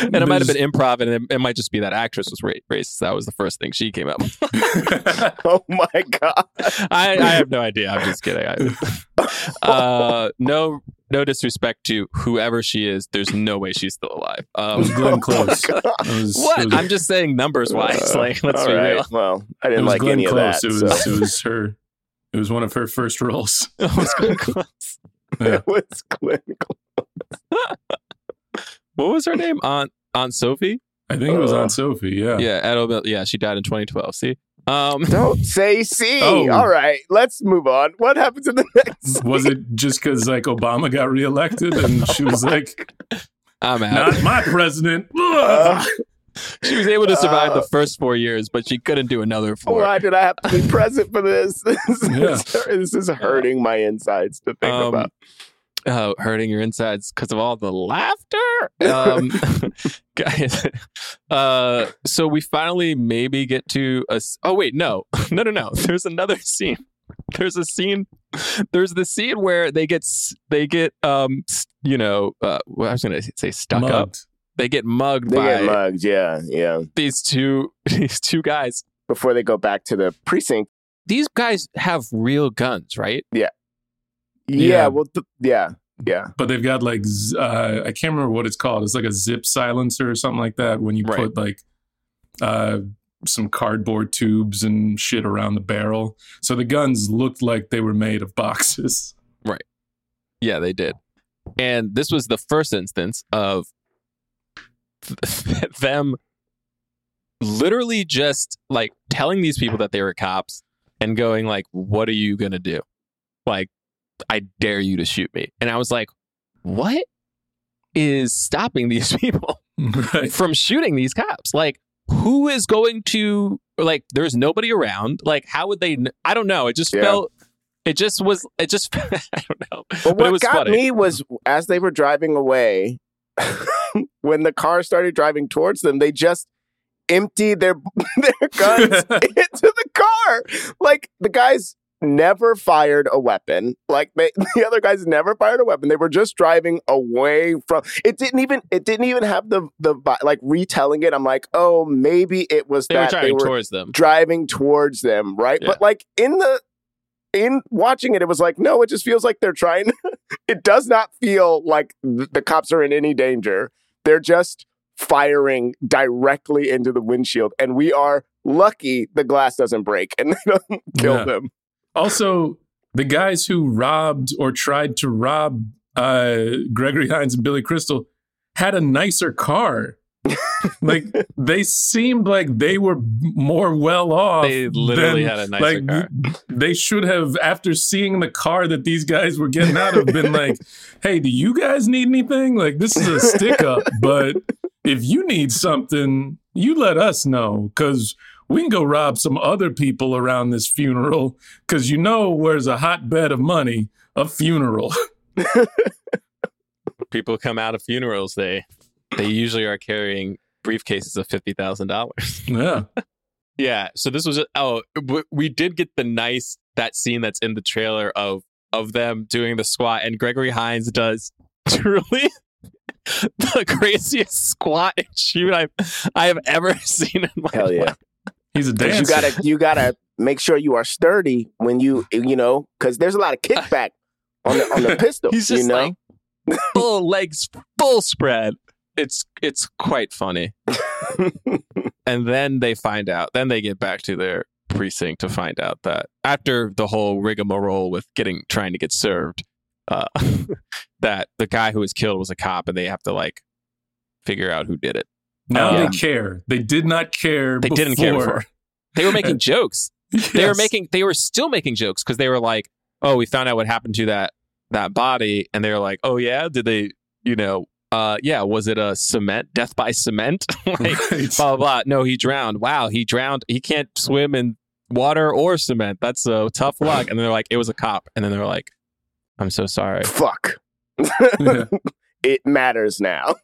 And it might have been improv, and it, it might just be that actress was racist. That was the first thing she came up. [LAUGHS] [LAUGHS] oh my god. I, I have no idea. I'm just kidding. I, [LAUGHS] uh, no, no disrespect to whoever she is. There's no way she's still alive. It was Um, Glenn Close. It was- it what? was- I'm just saying numbers wise. Uh, like, let's be right. real. Well, I it didn't was like Glenn any Close. of It that. was so- it was her. It was one of her first roles. It was Glenn Close. Yeah. it was clinical. What was her name? Aunt Aunt Sophie. I think it was Aunt Sophie. Yeah. Yeah, Ed O'Bill. Yeah, she died in 2012. See, um, [LAUGHS] Don't say C. Oh. All right, let's move on. What happens in the [LAUGHS] next? [LAUGHS] Was it just because like Obama got reelected and she was like, I'm out. "Not my president"? Uh, she was able to survive Uh, the first four years, but she couldn't do another four. why did I have to be present for this? This is, this is hurting my insides to think Um, about. Oh, hurting your insides because of all the laughter. [LAUGHS] Um, [LAUGHS] guys, uh, so we finally maybe get to a. Oh wait, no, [LAUGHS] no, no, no. There's another scene. There's a scene. There's the scene where they get they get um you know uh, well, I was gonna say stuck up. They get mugged They by get mugged. Yeah, yeah. these two these two guys. Before they go back to the precinct. These guys have real guns, right? Yeah. Yeah. well, th- yeah, yeah. But they've got like uh, I can't remember what it's called. It's like a zip silencer or something like that. When you Right. put like uh, some cardboard tubes and shit around the barrel, so the guns looked like they were made of boxes. [LAUGHS] Right. Yeah, they did. And this was the first instance of [LAUGHS] them literally just like telling these people that they were cops and going like what are you going to do? Like I dare you to shoot me. And I was like, what is stopping these [LAUGHS] people right. from shooting these cops? Like, who is going to, like, there's nobody around. Like, how would they, I don't know. It just Yeah. felt, it just was, it just, [LAUGHS] I don't know. But But what it was got funny. me was as they were driving away, [LAUGHS] when the car started driving towards them, they just emptied their their guns into the car. Like the guys never fired a weapon. Like they, [LAUGHS] the other guys never fired a weapon. They were just driving away from. It didn't even. It didn't even have the the like retelling it. I'm like, oh, maybe it was They were that driving they were towards them. driving towards them, right? Yeah. But like in the in watching it, it was like, no, it just feels like they're trying. [LAUGHS] it does not feel like th- the cops are in any danger. They're just firing directly into the windshield, and we are lucky the glass doesn't break and [LAUGHS] they don't kill Yeah. them. Also, the guys who robbed or tried to rob uh, Gregory Hines and Billy Crystal had a nicer car. [LAUGHS] like they seemed like they were more well off. They literally than- had a nicer like, car. They should have, after seeing the car that these guys were getting out of, been like, [LAUGHS] "Hey, do you guys need anything? Like, this is a stick up, but if you need something, you let us know because we can go rob some other people around this funeral because you know where's a hotbed of money a funeral [LAUGHS] People come out of funerals, they, they usually are carrying briefcases of $50,000. yeah [LAUGHS] Yeah. So this was oh we did get the nice that scene that's in the trailer of of them doing the squat and Gregory Hines does [LAUGHS] truly the craziest squat and shoot I've I have ever seen in my life. Hell yeah! life. He's a 'Cause dancer you gotta you gotta make sure you are sturdy when you you know because there's a lot of [LAUGHS] kickback on the on the pistol. He's you know. like full legs full spread. It's it's quite funny. [LAUGHS] and then they find out. Then they get back to their precinct to find out that after the whole rigmarole with getting trying to get served, uh, [LAUGHS] that the guy who was killed was a cop, and they have to like figure out who did it. Now Yeah. they care they did not care They didn't care before. They were making [LAUGHS] jokes. They were making. They were still making jokes because they were like, "Oh, we found out what happened to that that body," and they were like, "Oh yeah, did they? You know." Uh yeah, was it a cement death by cement? [LAUGHS] like Right. blah blah blah. No, he drowned. Wow, he drowned. He can't swim in water or cement. That's a tough luck. And they're like, it was a cop. And then they're like, I'm so sorry. Fuck. Yeah. [LAUGHS] it matters now.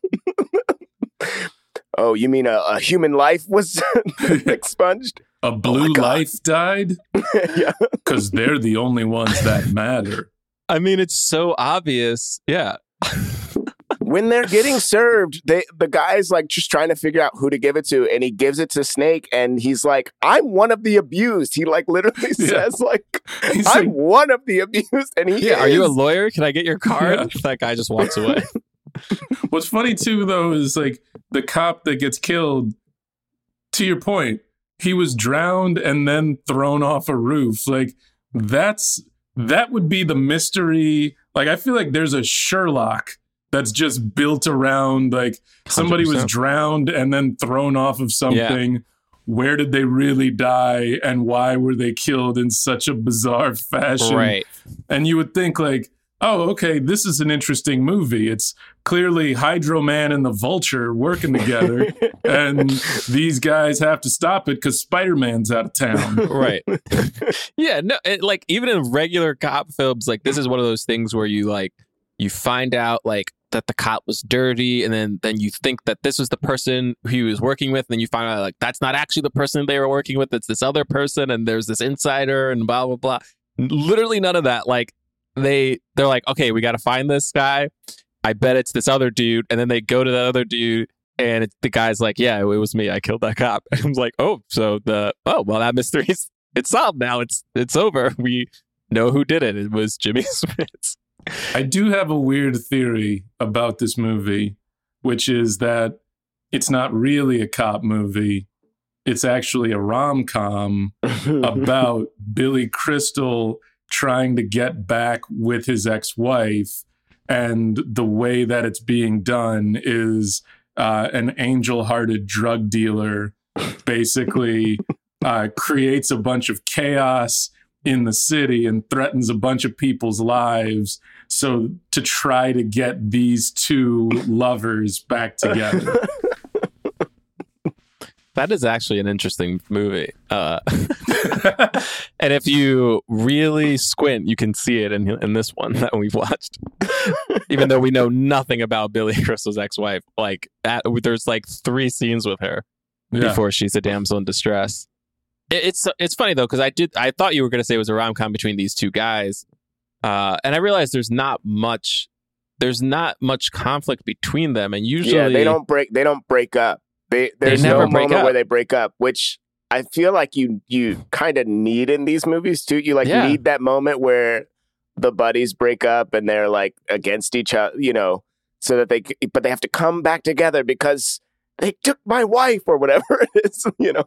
Oh, you mean a, a human life was [LAUGHS] [LAUGHS] expunged? a oh blue God. life died [LAUGHS] yeah. because they're the only ones that matter I mean, it's so obvious. Yeah. When they're getting served, they the guy's like just trying to figure out who to give it to, and he gives it to Snake, and he's like, "I'm one of the abused." He like literally Yeah. says like, He's "I'm like, one of the abused," and he Yeah. Are you a lawyer? Can I get your card? Yeah. That guy just walks away. [LAUGHS] What's funny too, though, is like the cop that gets killed. To your point, he was drowned and then thrown off a roof. Like that's that would be the mystery. Like I feel like there's a Sherlock that's just built around like somebody was 100%. drowned and then thrown off of something. Where did they really die, and why were they killed in such a bizarre fashion? right. And you would think like, oh, okay, this is an interesting movie. It's clearly Hydro Man and the Vulture working together, [LAUGHS] and these guys have to stop it because Spider Man's out of town. [LAUGHS] [LAUGHS] Right. yeah. No, it, like even in regular cop films, like this is one of those things where you like, you find out like that the cop was dirty and then then you think that this was the person he was working with and then you find out like that's not actually the person they were working with it's this other person and there's this insider and blah blah blah literally none of that like they they're like okay we got to find this guy. I bet it's this other dude. And then they go to the other dude and it, the guy's like yeah it was me. I killed that cop. And [LAUGHS] i'm like oh so the oh well that mystery's it's solved now. It's it's over. We know who did it. It was jimmy [LAUGHS] smits I do have a weird theory about this movie, which is that it's not really a cop movie. It's actually a rom com [LAUGHS] about Billy Crystal trying to get back with his ex wife. And the way that it's being done is uh, an angel hearted drug dealer basically [LAUGHS] uh, creates a bunch of chaos in the city and threatens a bunch of people's lives. So to try to get these two lovers back together. [LAUGHS] That is actually an interesting movie. Uh, [LAUGHS] and if you really squint, you can see it in, in this one [LAUGHS] that we've watched. Even though we know nothing about Billy [LAUGHS] Crystal's ex-wife, like that, there's like three scenes with her Yeah. before she's a damsel in distress. It, it's it's funny though because I did I thought you were going to say it was a rom com between these two guys, uh, and I realized there's not much there's not much conflict between them, and usually yeah, they don't break. They don't break up. They there's never no moment up. where they break up, which I feel like you you kind of need in these movies too. You like Yeah. need that moment where the buddies break up and they're like against each other, you know, so that they but they have to come back together because they took my wife or whatever [LAUGHS] it is, you know.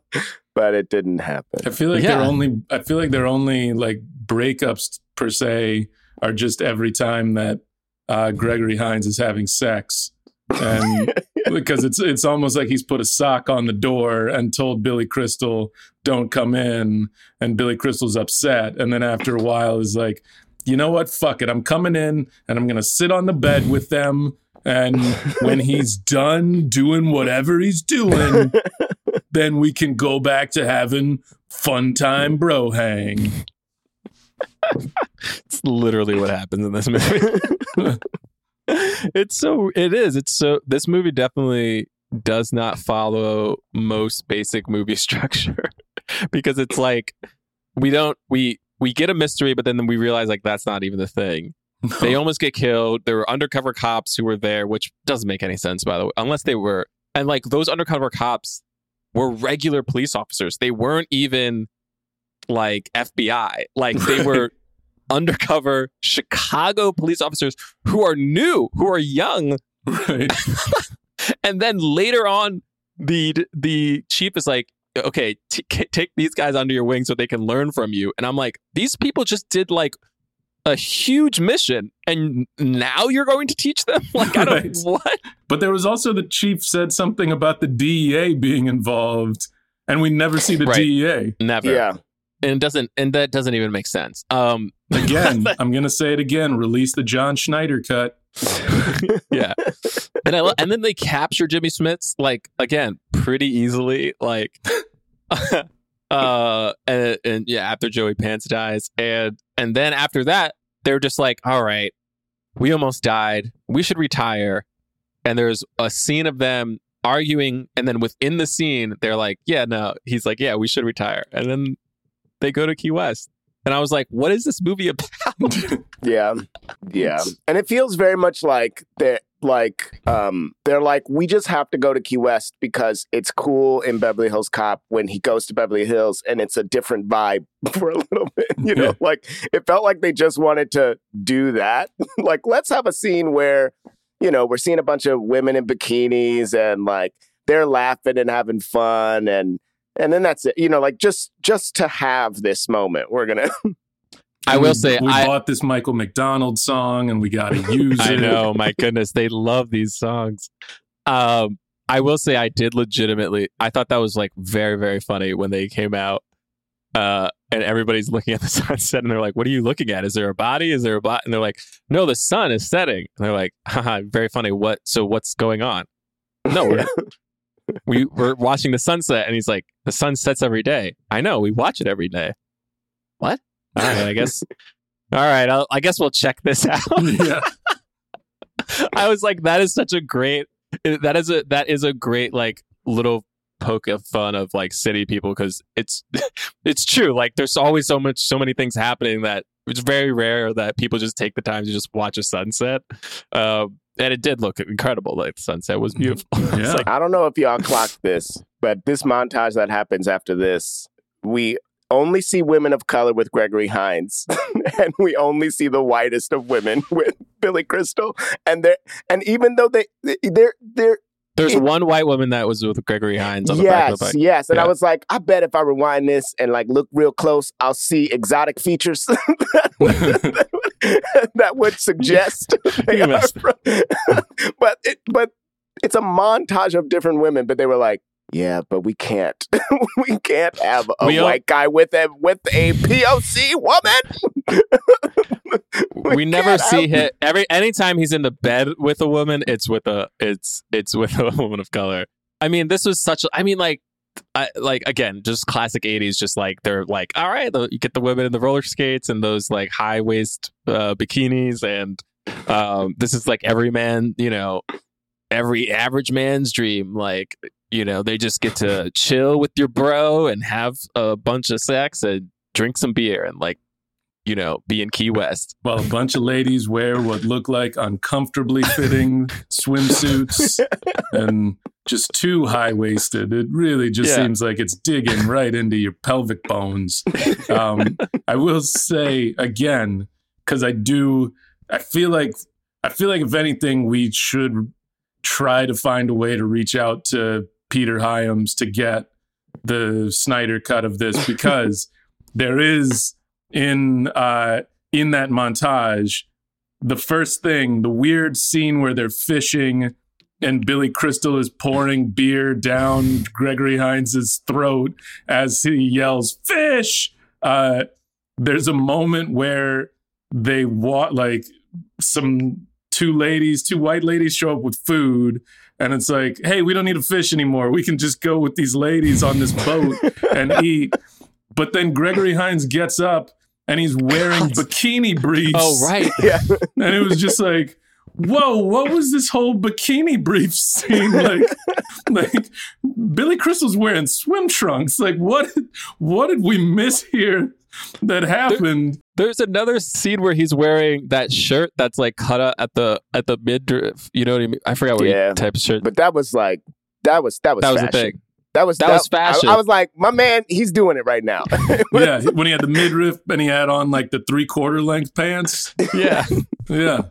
But it didn't happen. I feel like Yeah. they're only I feel like they're only like breakups per se are just every time that uh, Gregory Hines is having sex. And [LAUGHS] because it's it's almost like he's put a sock on the door and told Billy Crystal don't come in. And Billy Crystal's upset. And then after a while is like you know what? Fuck it. I'm coming in and I'm going to sit on the bed with them. And when he's [LAUGHS] done doing whatever he's doing then we can go back to having fun time bro hang. It's literally what happens in this movie. [LAUGHS] [LAUGHS] it's so it is. It's so this movie definitely does not follow most basic movie [LAUGHS] structure [LAUGHS] because it's like we don't we we get a mystery but then we realize like that's not even the thing. They almost get killed. There were undercover cops who were there, which doesn't make any sense by the way, unless they were and like those undercover cops were regular police officers. They weren't even like FBI. Like they were undercover Chicago police officers who are new, who are young, right [LAUGHS] and then later on, the the chief is like, "Okay, t- k- take these guys under your wing so they can learn from you." And I'm like, "These people just did like a huge mission, and now you're going to teach them? [LAUGHS] Like, I don't Right. what." But there was also the chief said something about the DEA being involved, and we never see the Right. DEA. Never. Yeah. And it doesn't, and that doesn't even make sense. Um, Again, [LAUGHS] I'm going to say it again release the John Schneider cut. [LAUGHS] yeah. And I lo- and then they capture Jimmy Smits like again pretty easily like [LAUGHS] uh and, and yeah after Joey Pants dies and and then after that they're just like all right we almost died. We should retire. And there's a scene of them arguing and then within the scene they're like yeah no. He's like yeah we should retire. And then they go to Key West and I was like what is this movie about [LAUGHS] Yeah. Yeah. And it feels very much like they're like um they're like, we just have to go to Key West because it's cool in Beverly Hills Cop when he goes to Beverly Hills and it's a different vibe [LAUGHS] for a little bit. You know, Yeah. like it felt like they just wanted to do that. [LAUGHS] like, let's have a scene where, you know, we're seeing a bunch of women in bikinis and like they're laughing and having fun and and then that's it. You know, like just just to have this moment, we're gonna [LAUGHS] I will say we I, bought this Michael McDonald song, and we got to [LAUGHS] use I it. know, my goodness, they love these songs. Um, I will say I did legitimately. I thought that was like very, very funny when they came out. Uh, and everybody's looking at the [LAUGHS] sunset, and they're like, "What are you looking at? Is there a body? Is there a bot?" And they're like, "No, the sun is setting." And they're like, Haha, "Very funny. What? So what's going on?" No, we're, we we're watching the sunset, and he's like, "The sun sets every day." I know, we watch it every day. What? All right, I guess. [LAUGHS] All right, I'll, I guess we'll check this out. yeah. [LAUGHS] I was like, that is such a great. That is a that is a great like little poke of fun of like city people because it's [LAUGHS] it's true. Like there's always so much so many things happening that it's very rare that people just take the time to just watch a sunset. Um, and it did look incredible. Like the sunset was mm-hmm. beautiful. [LAUGHS] It's Yeah. like, I don't know if y'all clocked this, but this montage that happens after this, we only see women of color with Gregory Hines, [LAUGHS] and we only see the whitest of women [LAUGHS] with Billy Crystal. And they and even though they they're they're there's one white woman that was with Gregory Hines on the back yes of the bike. yes, and I was like, I bet if I rewind this and like look real close, I'll see exotic features [LAUGHS] that, would, that would suggest [LAUGHS] they You are missed. from- [LAUGHS] but it but it's a montage of different women, but they were like Yeah, but we can't. [LAUGHS] we can't have a We white guy with a with a POC woman. we, [LAUGHS] never see him every anytime he's in the bed with a woman it's with a it's it's with a [LAUGHS] woman of color i mean this was such a- i mean like I, like again just classic 80s just like they're like all right the, you get the women in the roller skates and those like high waist uh, bikinis and um this is like every man you know every average man's dream like you know they just get to chill with your bro and have a bunch of sex and drink some beer and like you know be in key west While a bunch of ladies wear what look like uncomfortably fitting [LAUGHS] swimsuits and just too high waisted. It really just Yeah. seems like it's digging right into your pelvic bones. Um, I will say again, because I do, I feel like, I feel like if anything, we should try to find a way to reach out to Peter Hyams to get the Snyder cut of this [LAUGHS] because there is in uh in that montage the first thing the weird scene where they're fishing and Billy Crystal is pouring beer down Gregory Hines' throat as he yells fish! Uh there's a moment where they walk like some two ladies two white ladies show up with food and it's like hey we don't need to fish anymore we can just go with these ladies on this boat and [LAUGHS] eat but then Gregory Hines gets up and he's wearing bikini briefs. oh right [LAUGHS] Yeah. And it was just like, whoa, what was this whole bikini brief scene? [LAUGHS] Like, like Billy Crystal's wearing swim trunks. Like, what what did we miss here that happened? There's another scene where he's wearing that shirt that's like cut out at the at the midriff. You know what I mean? I forgot what Yeah. type of shirt. But that was like that was that was that was fashion. the thing. That was That was fashion. I, I was like, my man, he's doing it right now. [LAUGHS] [LAUGHS] Yeah, when he had the midriff and he had on like the three quarter length pants. [LAUGHS] Yeah. Yeah.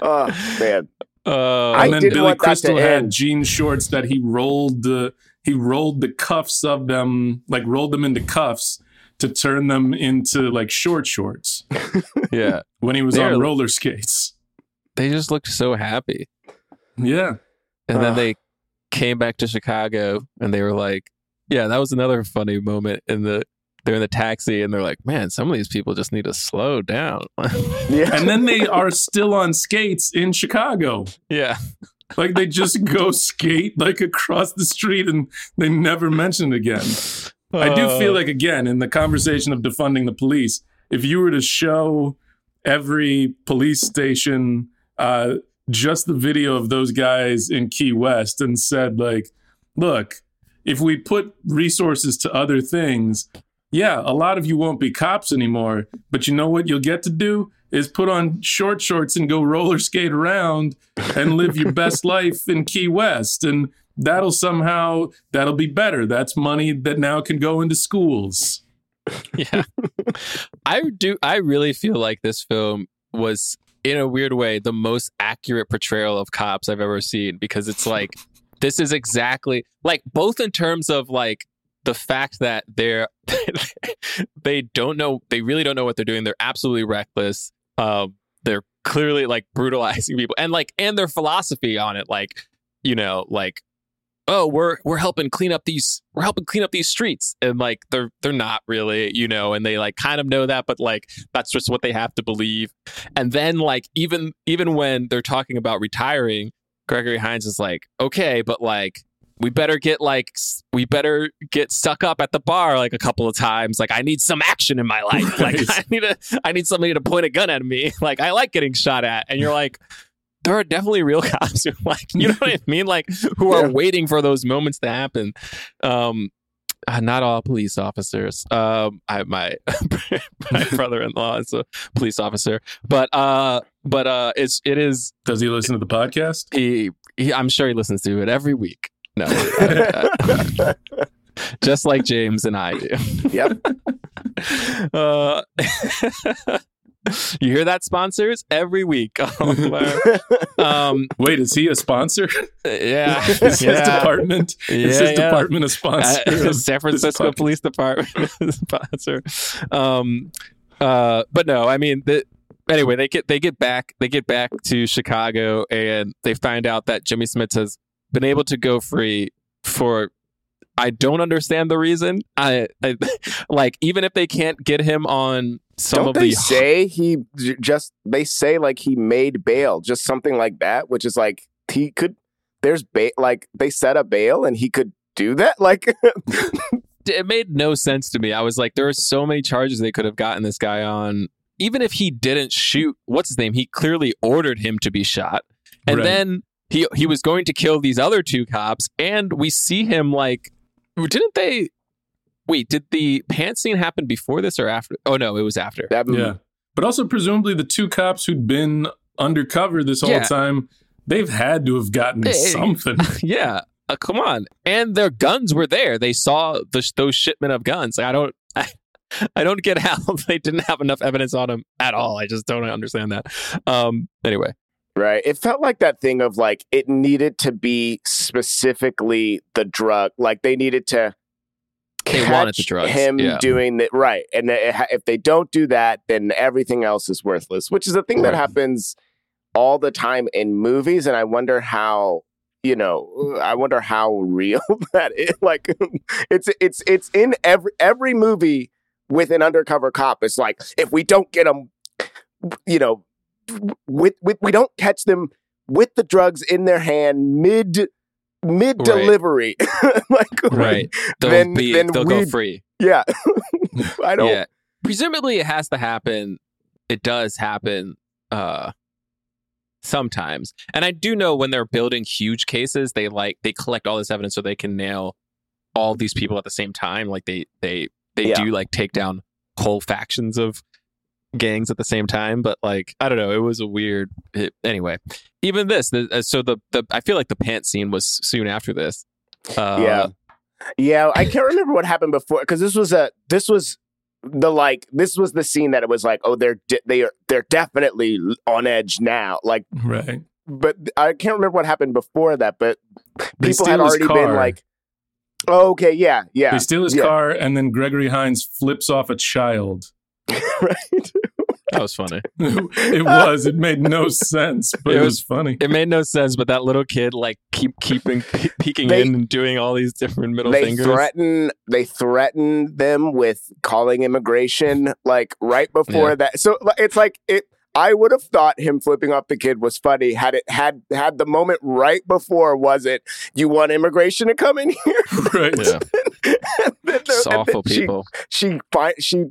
oh man. Uh, I and then didn't Billy want that to Crystal had end. jean shorts that he rolled the he rolled the cuffs of them like rolled them into cuffs to turn them into like short shorts [LAUGHS] yeah. when he was They're- on roller skates. They just looked so happy. Yeah. And then ah. they came back to Chicago and they were like, yeah, that was another funny moment in the they're in the taxi and they're like, man, some of these people just need to slow down. [LAUGHS] Yeah. And then they [LAUGHS] are still on skates in Chicago. yeah. Like they just go skate like across the street and they never mention it again. I do Uh, feel like again in the conversation of defunding the police, if you were to show every police station uh, just the video of those guys in Key West and said like, look, if we put resources to other things, yeah, a lot of you won't be cops anymore. But you know what you'll get to do is put on short shorts and go roller skate around and live your best [LAUGHS] life in Key West. And that'll somehow that'll be better. That's money that now can go into schools. [LAUGHS] yeah. I do I really feel like this film was in a weird way the most accurate portrayal of cops I've ever seen because it's like this is exactly like both in terms of like the fact that they're [LAUGHS] they don't know they really don't know what they're doing they're absolutely reckless um they're clearly like brutalizing people and like and their philosophy on it like you know like oh we're we're helping clean up these we're helping clean up these streets. And like they're they're not really you know and they like kind of know that but like that's just what they have to believe. And then like even even when they're talking about retiring gregory hines is like okay but like we better get like we better get stuck up at the bar like a couple of times. Like i need some action in my life. Like [LAUGHS] i need a i need somebody to point a gun at me. [LAUGHS] Like i like getting shot at. And you're like there are definitely real [LAUGHS] cops who like you know what I mean, like who are Yeah. waiting for those moments to happen. Um, uh, not all police officers. Um, I my [LAUGHS] my [LAUGHS] brother-in-law is a police officer, but uh, but uh, it's it is Does he listen to the podcast? he, he I'm sure he listens to it every week. No, just like James and I do. Yep. Uh, you hear that, sponsors? Every week. [LAUGHS] [LAUGHS] um, Wait, is he a sponsor? yeah, [LAUGHS] Is his yeah. department? is his yeah. department a sponsor? Uh, of San Francisco? Police Department sponsor. Um, uh, but no, I mean, the, anyway, they get they get back they get back to Chicago and they find out that Jimmy Smits has been able to go free for I don't understand the reason. I, I like even if they can't get him on some Don't of they the say he just they say like he made bail, just something like that, which is like he could. There's bail, like they set a bail and he could do that. [LAUGHS] Like it made no sense to me. I was like, there are so many charges they could have gotten this guy on. Even if he didn't shoot, what's his name? He clearly ordered him to be shot, and Right. then he he was going to kill these other two cops, and we see him like, didn't they? Wait, did the pants scene happen before this or after? Oh no, it was after. that, Yeah. But also, presumably, the two cops who'd been undercover this whole Yeah. time, they've had to have gotten Hey. something. [LAUGHS] yeah, uh, come on, and their guns were there. They saw the, those shipment of guns. I don't. [LAUGHS] I, I don't get how [LAUGHS] they didn't have enough evidence on him at all. I just don't understand that. Um. Anyway, Right. It felt like that thing of like it needed to be specifically the drug. Like they needed to They wanted the drugs, him yeah. doing that. Right. And if they don't do that, then everything else is worthless, which is a thing that happens all the time in movies. And I wonder how. You know, I wonder how real [LAUGHS] that is. Like, it's it's it's in every every movie with an undercover cop. It's like if we don't get them, you know, with, with we don't catch them with the drugs in their hand mid mid delivery [LAUGHS] like right? They'll Then- be. then they'll go free. yeah [LAUGHS] [LAUGHS] i don't Yeah. Presumably, it has to happen. It does happen. Uh. Sometimes, and I do know when they're building huge cases, they like they collect all this evidence so they can nail all these people at the same time. Like they they they Yeah. do like take down whole factions of gangs at the same time. But like I don't know, it was a weird. It, anyway, even this. The, uh, so the the I feel like the pant scene was soon after this. Uh, yeah yeah i can't remember what happened before because this was a this was the like this was the scene that it was like oh they're de- they are they're definitely on edge now like right. but i can't remember what happened before that but They people had his already been like oh, okay yeah yeah They steal his yeah. car, and then Gregory Hines flips off a child. [LAUGHS] right that was funny. [LAUGHS] it was. It made no sense, but It it, was- was funny. It made no sense, but that little kid like keep keeping [LAUGHS] pe- peeking They- in and doing all these different middle they fingers. threaten they threaten them with calling immigration like right before Yeah. that so it's like it i would have thought him flipping off the kid was funny had it had had the moment right before was it you want immigration to come in here right. yeah, And then it's there- and awful then she- people. she find she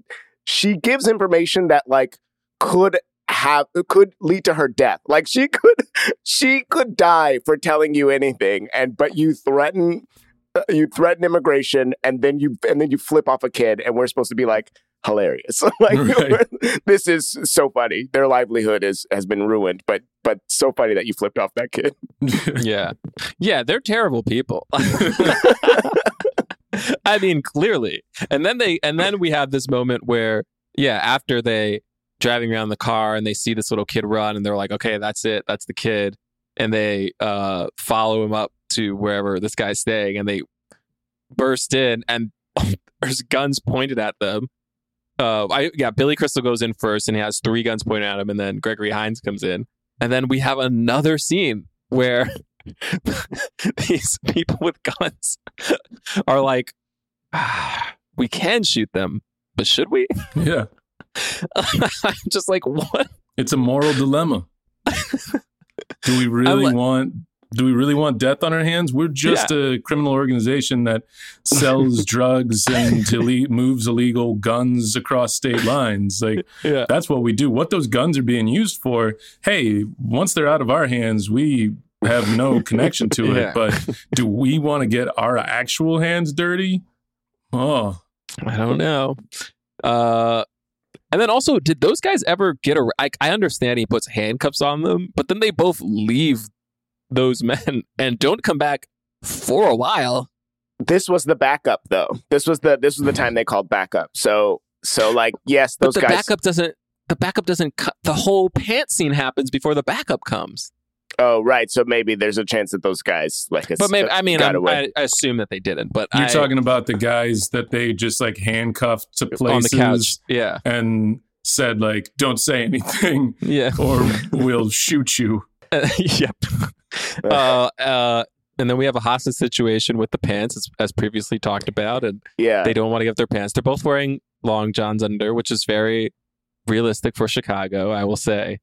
she gives information that like could have could lead to her death. Like she could [LAUGHS] she could die for telling you anything and but you threaten uh, you threaten immigration and then you and then you flip off a kid and we're supposed to be like hilarious. [LAUGHS] Like Right. this is so funny. Their livelihood is has been ruined but but so funny that you flipped off that kid. [LAUGHS] Yeah, yeah, they're terrible people. [LAUGHS] I mean, clearly. And then they, and then we have this moment where, yeah, after they driving around the car and they see this little kid run, and they're like, okay, that's it, that's the kid, and they uh follow him up to wherever this guy's staying, and they burst in, and [LAUGHS] there's guns pointed at them. Uh, I yeah, Billy Crystal goes in first, and he has three guns pointed at him, and then Gregory Hines comes in, and then we have another scene where [LAUGHS] [LAUGHS] these people with guns are like, ah, [SIGHS] we can shoot them, but should we? [LAUGHS] yeah. I'm just like, what? It's a moral dilemma. do we really like- want do we really want death on our hands? We're just a criminal organization that sells [LAUGHS] drugs and ille- moves illegal guns across state lines. Like Yeah. that's what we do. What those guns are being used for, hey, once they're out of our hands, we have no [LAUGHS] connection to Yeah. it. But do we want to get our actual hands dirty? Oh, I don't know. Uh, and then also, did those guys ever get a? I, I understand he puts handcuffs on them, but then they both leave those [LAUGHS] men and don't come back for a while. this was the backup though this was the this was the time they called backup so so like yes But those the guys backup doesn't. The backup doesn't. Cut, the whole pant scene happens before the backup comes. Oh right so maybe there's a chance that those guys like But maybe I mean got I'm, away. I, I assume that they didn't. But you're I, talking about the guys that they just like handcuffed to on the places couch. Yeah, and said like, "Don't say anything, yeah. [LAUGHS] or we'll shoot you." [LAUGHS] yep. uh, uh, and then we have a hostage situation with the pants, as, as previously talked about, and Yeah. they don't want to give their pants. They're both wearing long johns under, which is very realistic for Chicago, I will say.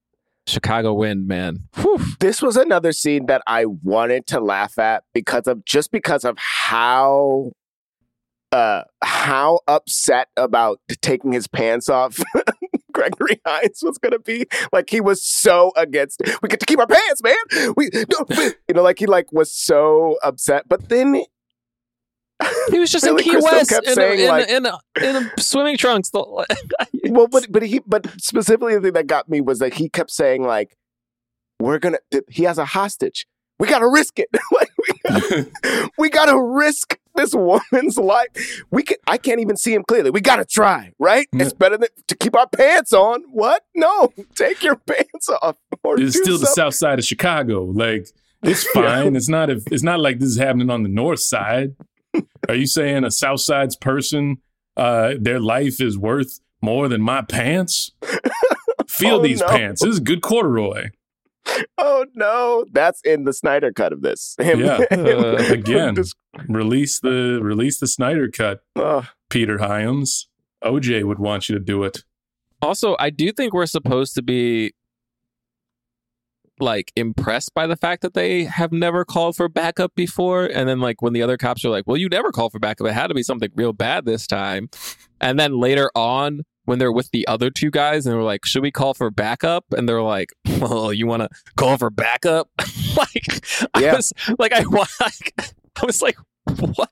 Chicago wind, man. Whew. this was another scene that I wanted to laugh at because of just because of how uh how upset about taking his pants off [LAUGHS] Gregory Hines was gonna be. Like he was so against it. We get to keep our pants, man. We no, we-" you know, like he like was so upset. But then He was just Billy in Key Crystal West kept in, saying, a, in, like- a, in, a, in a swimming trunks. [LAUGHS] well, but but he but specifically the thing that got me was that he kept saying like, "We're gonna." He has a hostage. We gotta risk it. [LAUGHS] like we gotta, [LAUGHS] we gotta risk this woman's life. We can. I can't even see him clearly. We gotta try. Right? It's better than to keep our pants on. What? No, take your pants off. Or It's do still the south side of Chicago. Like it's fine. It's not if it's not like this is happening on the north side. Are you saying a south side's person, uh, their life is worth more than my pants? Feel Oh, these no. pants. This is good corduroy. Oh no, that's in the Snyder cut of this. [LAUGHS] Him, Yeah. him- Uh, [LAUGHS] again. Just- Release the release the Snyder cut, oh, Peter Hyams. OJ would want you to do it. Also, I do think we're supposed to be like impressed by the fact that they have never called for backup before. And then like when the other cops are like, Well, you never called for backup. It had to be something real bad this time. And then later on, when they're with the other two guys and they're like, Should we call for backup? And they're like, [LAUGHS] Well, you wanna call for backup? [LAUGHS] like I Yeah. was like I wa- [LAUGHS] I was like, What?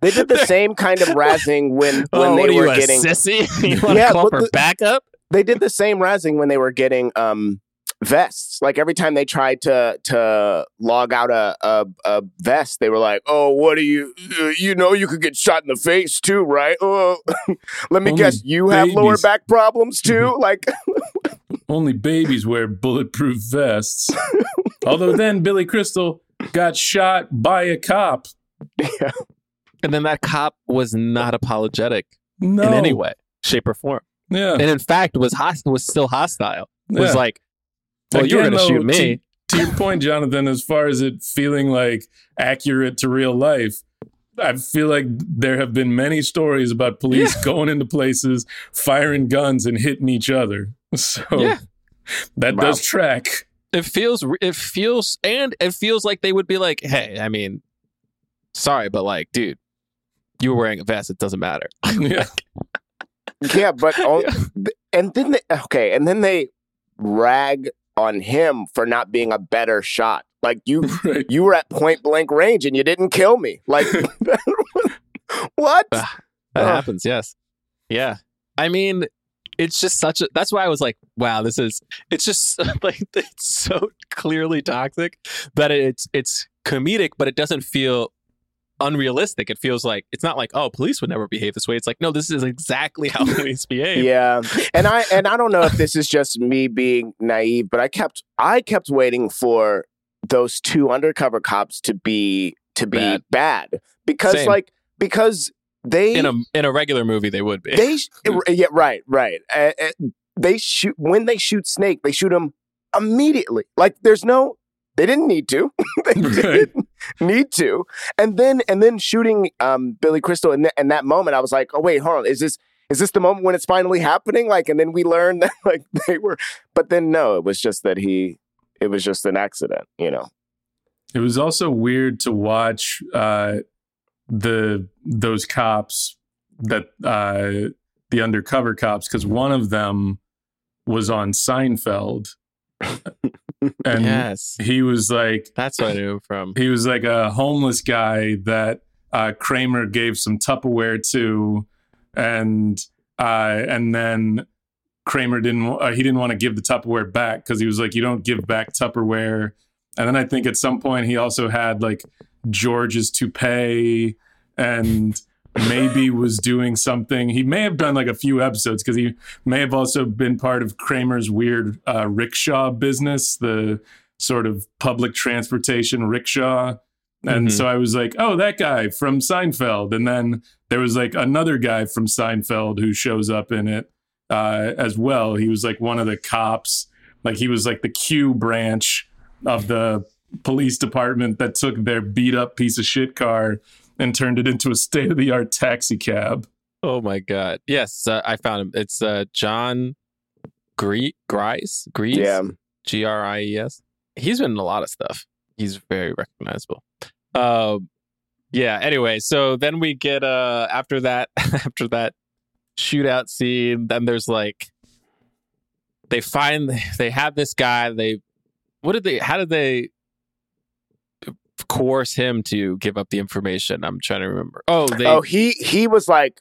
they did the same kind of razzing when when oh, they were you, getting sissy? you wanna Yeah, call for the- backup? they did the same razzing when they were getting um vests like every time they tried to to log out a a, a vest they were like oh what do you uh, you know you could get shot in the face too right oh [LAUGHS] let me Only guess you have lower back problems too [LAUGHS] like [LAUGHS] Only babies wear bulletproof vests. Although then Billy Crystal got shot by a cop. Yeah. And then that cop was not apologetic No. in any way, shape, or form. Yeah. And in fact, was host- was still hostile. Was like, well, you were going to shoot me. To, to your point, Jonathan, as far as it feeling like accurate to real life, I feel like there have been many stories about police going into places, firing guns, and hitting each other. [LAUGHS] So Yeah. that Wow. does track. It feels, it feels, and it feels like they would be like, hey, I mean, sorry, but like, dude, you were wearing a vest. It doesn't matter. [LAUGHS] Yeah. yeah but [LAUGHS] on, and then they, okay and then they rag on him for not being a better shot like you [LAUGHS] Right. you were at point blank range and you didn't kill me like [LAUGHS] [LAUGHS] what That Ugh. happens, yes. Yeah. I mean, it's just such a that's why I was like, wow, this is it's just like it's so clearly toxic that it's it's comedic, but it doesn't feel unrealistic. It feels like it's not like, oh, police would never behave this way. It's like, no, this is exactly how [LAUGHS] police behave. Yeah, and I [LAUGHS] and I don't know if this is just me being naive, but I kept I kept waiting for those two undercover cops to be to be Bad. bad, because Same. like because they In a in a regular movie they would be. they [LAUGHS] yeah right right uh, uh, they shoot when they shoot Snake they shoot him immediately like there's no they didn't need to they didn't need to. And then and then shooting um Billy Crystal in, th- in that moment I was like oh wait hold on. Is this is this the moment when it's finally happening? Like and then we learned [LAUGHS] that like they were but then no it was just that he it was just an accident you know? It was also weird to watch uh, the those cops that uh, the undercover cops because one of them was on Seinfeld, [LAUGHS] and yes. he was like That's where I knew from. he was like a homeless guy that uh, Kramer gave some Tupperware to, and uh, and then Kramer didn't uh, he didn't want to give the Tupperware back because he was like you don't give back Tupperware, and then I think at some point he also had like George's toupee and maybe was doing something. He may have done like a few episodes because he may have also been part of Kramer's weird uh, rickshaw business, the sort of public transportation rickshaw. And Mhm. so I was like, oh, that guy from Seinfeld. And then there was like another guy from Seinfeld who shows up in it uh, as well. He was like one of the cops, like he was like the Q branch of the police department that took their beat up piece of shit car and turned it into a state of the art taxi cab. Oh my god. Yes, uh, I found him. It's uh, John Gre- Grice. Grease. Yeah. G R I E S. He's been in a lot of stuff. He's very recognizable. Um, yeah. Anyway, so then we get uh after that [LAUGHS] after that shootout scene, then there's like they find they have this guy. They what did they? How did they coerce him to give up the information? I'm trying to remember. Oh, they oh, he he was like,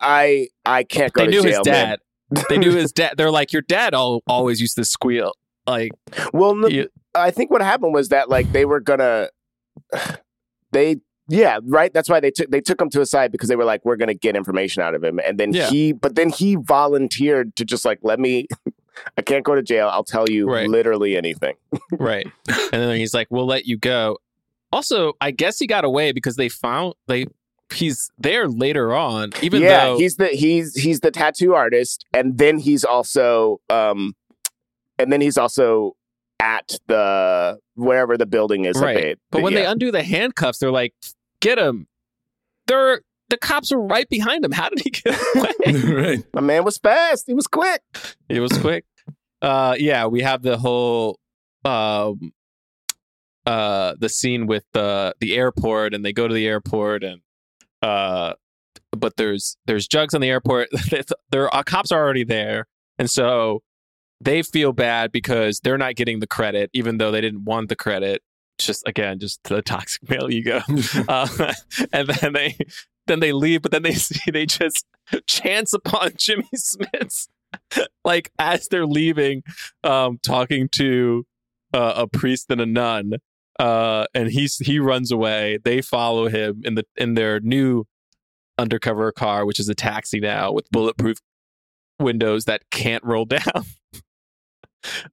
I I can't go they knew jail. his dad. they knew his [LAUGHS] dad. They're like, your dad al- always used to squeal. Like, Well, no, you- I think what happened was that like they were gonna [SIGHS] they yeah right that's why they took they took him to a side because they were like we're gonna get information out of him and then Yeah. he but then he volunteered to just like let me [LAUGHS] I can't go to jail I'll tell you Right. literally anything right. and then he's like, we'll let you go. Also, I guess he got away because they found they he's there later on, even yeah though he's the he's he's the tattoo artist and then he's also um and then he's also at the wherever the building is right. they- but when they undo the handcuffs, they're like, get him. They're the cops are right behind him. How did he get [LAUGHS] away? [LAUGHS] right. my man was fast he was quick He was quick. Uh, yeah, we have the whole um uh the scene with the the airport and they go to the airport and uh but there's there's jugs on the airport. [LAUGHS] There are cops are already there. And so they feel bad because they're not getting the credit even though they didn't want the credit. Just again just the toxic [LAUGHS] male ego. [LAUGHS] Uh, and then they then they leave but then they see they just chance upon jimmy smits like as they're leaving um talking to uh, a priest and a nun uh and he's he runs away. They follow him in the in their new undercover car which is a taxi now with bulletproof windows that can't roll [LAUGHS] down.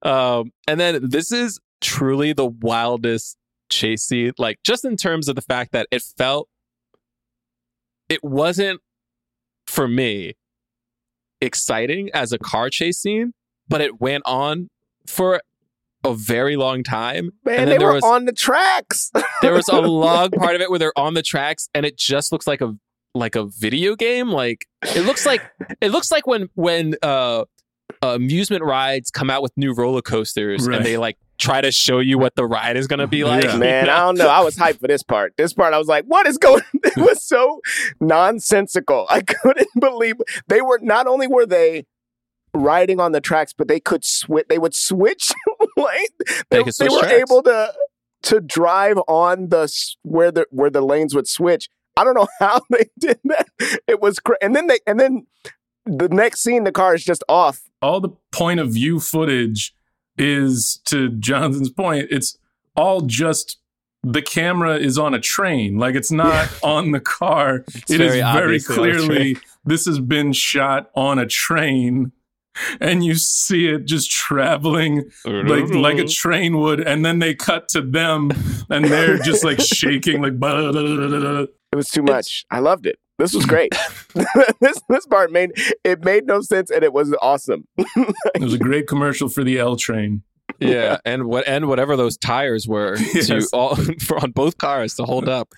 Um and then this is truly the wildest chase scene like just in terms of the fact that it felt it wasn't for me exciting as a car chase scene but it went on for a very long time man And then they there were was- on the tracks [LAUGHS] there was a long [LAUGHS] part of it where they're on the tracks and it just looks like a like a video game like it looks like it looks like when when uh amusement rides come out with new roller coasters Right. and they like try to show you what the ride is going to be like Yeah. Man, I don't know. I was hyped for this part. This part, I was like, "What is going?" [LAUGHS] It was so nonsensical. I couldn't believe they were. Not only were they riding on the tracks, but they could switch. They would switch lane. They, They could switch they were tracks. able to to drive on the where the where the lanes would switch. I don't know [LAUGHS] how they did that. It was cra- and then they and then the next scene, the car is just off. all the point of view footage is to Jonathan's point, it's all just the camera is on a train. Like it's not [LAUGHS] on the car. It's It is very very obviously on a clearly this has been shot on a train. And you see it just traveling like like a [LAUGHS] train would, and then they cut to them, and they're just like [LAUGHS] shaking, like. It was too much. I loved it. This was great. [LAUGHS] this this part made it made no sense and it was awesome. It was a great commercial for the L train. yeah and what and whatever those tires were to Yes. all for on both cars to hold up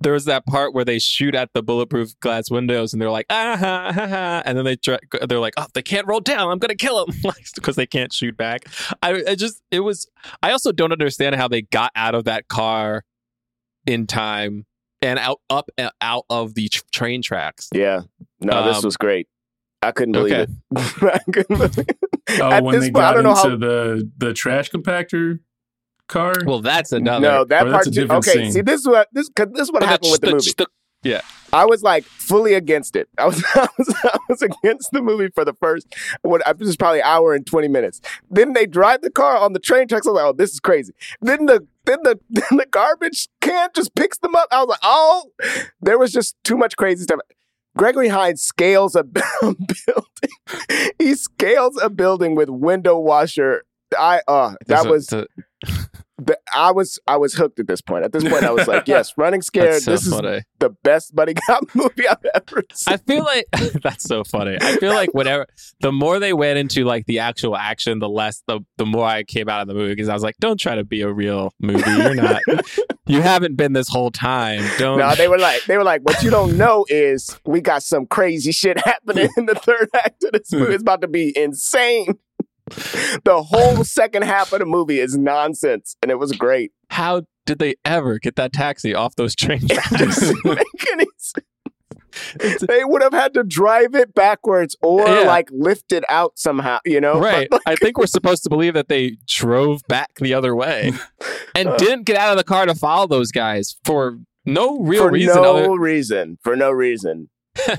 there was that part where they shoot at the bulletproof glass windows and they're like ah ha, ha, ha, and then they try, they're like oh they can't roll down i'm gonna kill them because [LAUGHS] they can't shoot back I, I just it was i also don't understand how they got out of that car in time and out up and out of the tr- train tracks Yeah. No, this Um, was great. I couldn't believe okay. it. [LAUGHS] I couldn't believe it. Oh, At when this they point, got don't know into how- the the trash compactor car. well that's another No, that part that's a too. different Okay, scene. see this is what this cause this is what But happened with the, movie. the- I was like fully against it. I was [LAUGHS] I was, I was against the movie for the first what this is probably hour and twenty minutes. Then they drive the car on the train tracks. I was like, oh, this is crazy. Then the then the [LAUGHS] then the garbage can just picks them up. I was like, oh, there was just too much crazy stuff. Gregory Hines scales a [LAUGHS] building. he scales a building with window washer. I uh that there's a- was the- the, I was I was hooked at this point. At this point, I was like, [LAUGHS] yes, running scared. So this is the best buddy cop [LAUGHS] movie I've ever seen. I feel like [LAUGHS] that's so funny. I feel like whenever the more they went into like the actual action, the less the the more I came out of the movie because I was like, don't try to be a real movie. You're not. you haven't been this whole time. Don't. No, they were like, they were like, what you don't know is we got some crazy shit happening in the third act of this movie. Hmm. It's about to be insane. The whole second half of the movie is nonsense, and it was great. How did they ever get that taxi off those train [LAUGHS] tracks? make any [LAUGHS] sense. They would have had to drive it backwards or Yeah. like lift it out somehow, you know? right. [LAUGHS] But, I think we're supposed to believe that they drove back the other way and uh. didn't get out of the car to follow those guys for no real for reason no other reason. For no reason.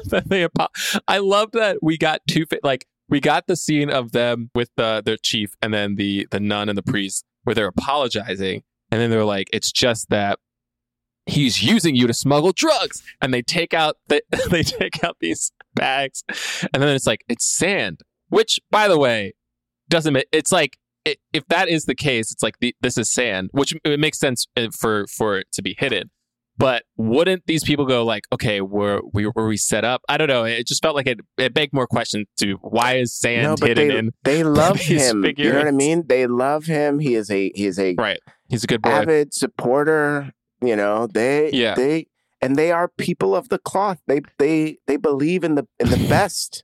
that they apo- I love that we got two like we got the scene of them with the their chief and then the the nun and the priest where they're apologizing and then they're like it's just that he's using you to smuggle drugs. And they take out the, [LAUGHS] they take out these bags and then it's like it's sand which by the way doesn't it's like i if that is the case it's like the, this is sand which it makes sense uh, for for it to be hidden but wouldn't these people go like, okay, were we were we set up? I don't know. It just felt like it, it begged more questions to why is sand no, but hidden they, in they [LAUGHS] love these him. You know what I mean? They love him. He is a he is a right? He's a good boy. avid supporter. You know, they Yeah. they and they are people of the cloth. They they they believe in the in the [LAUGHS] best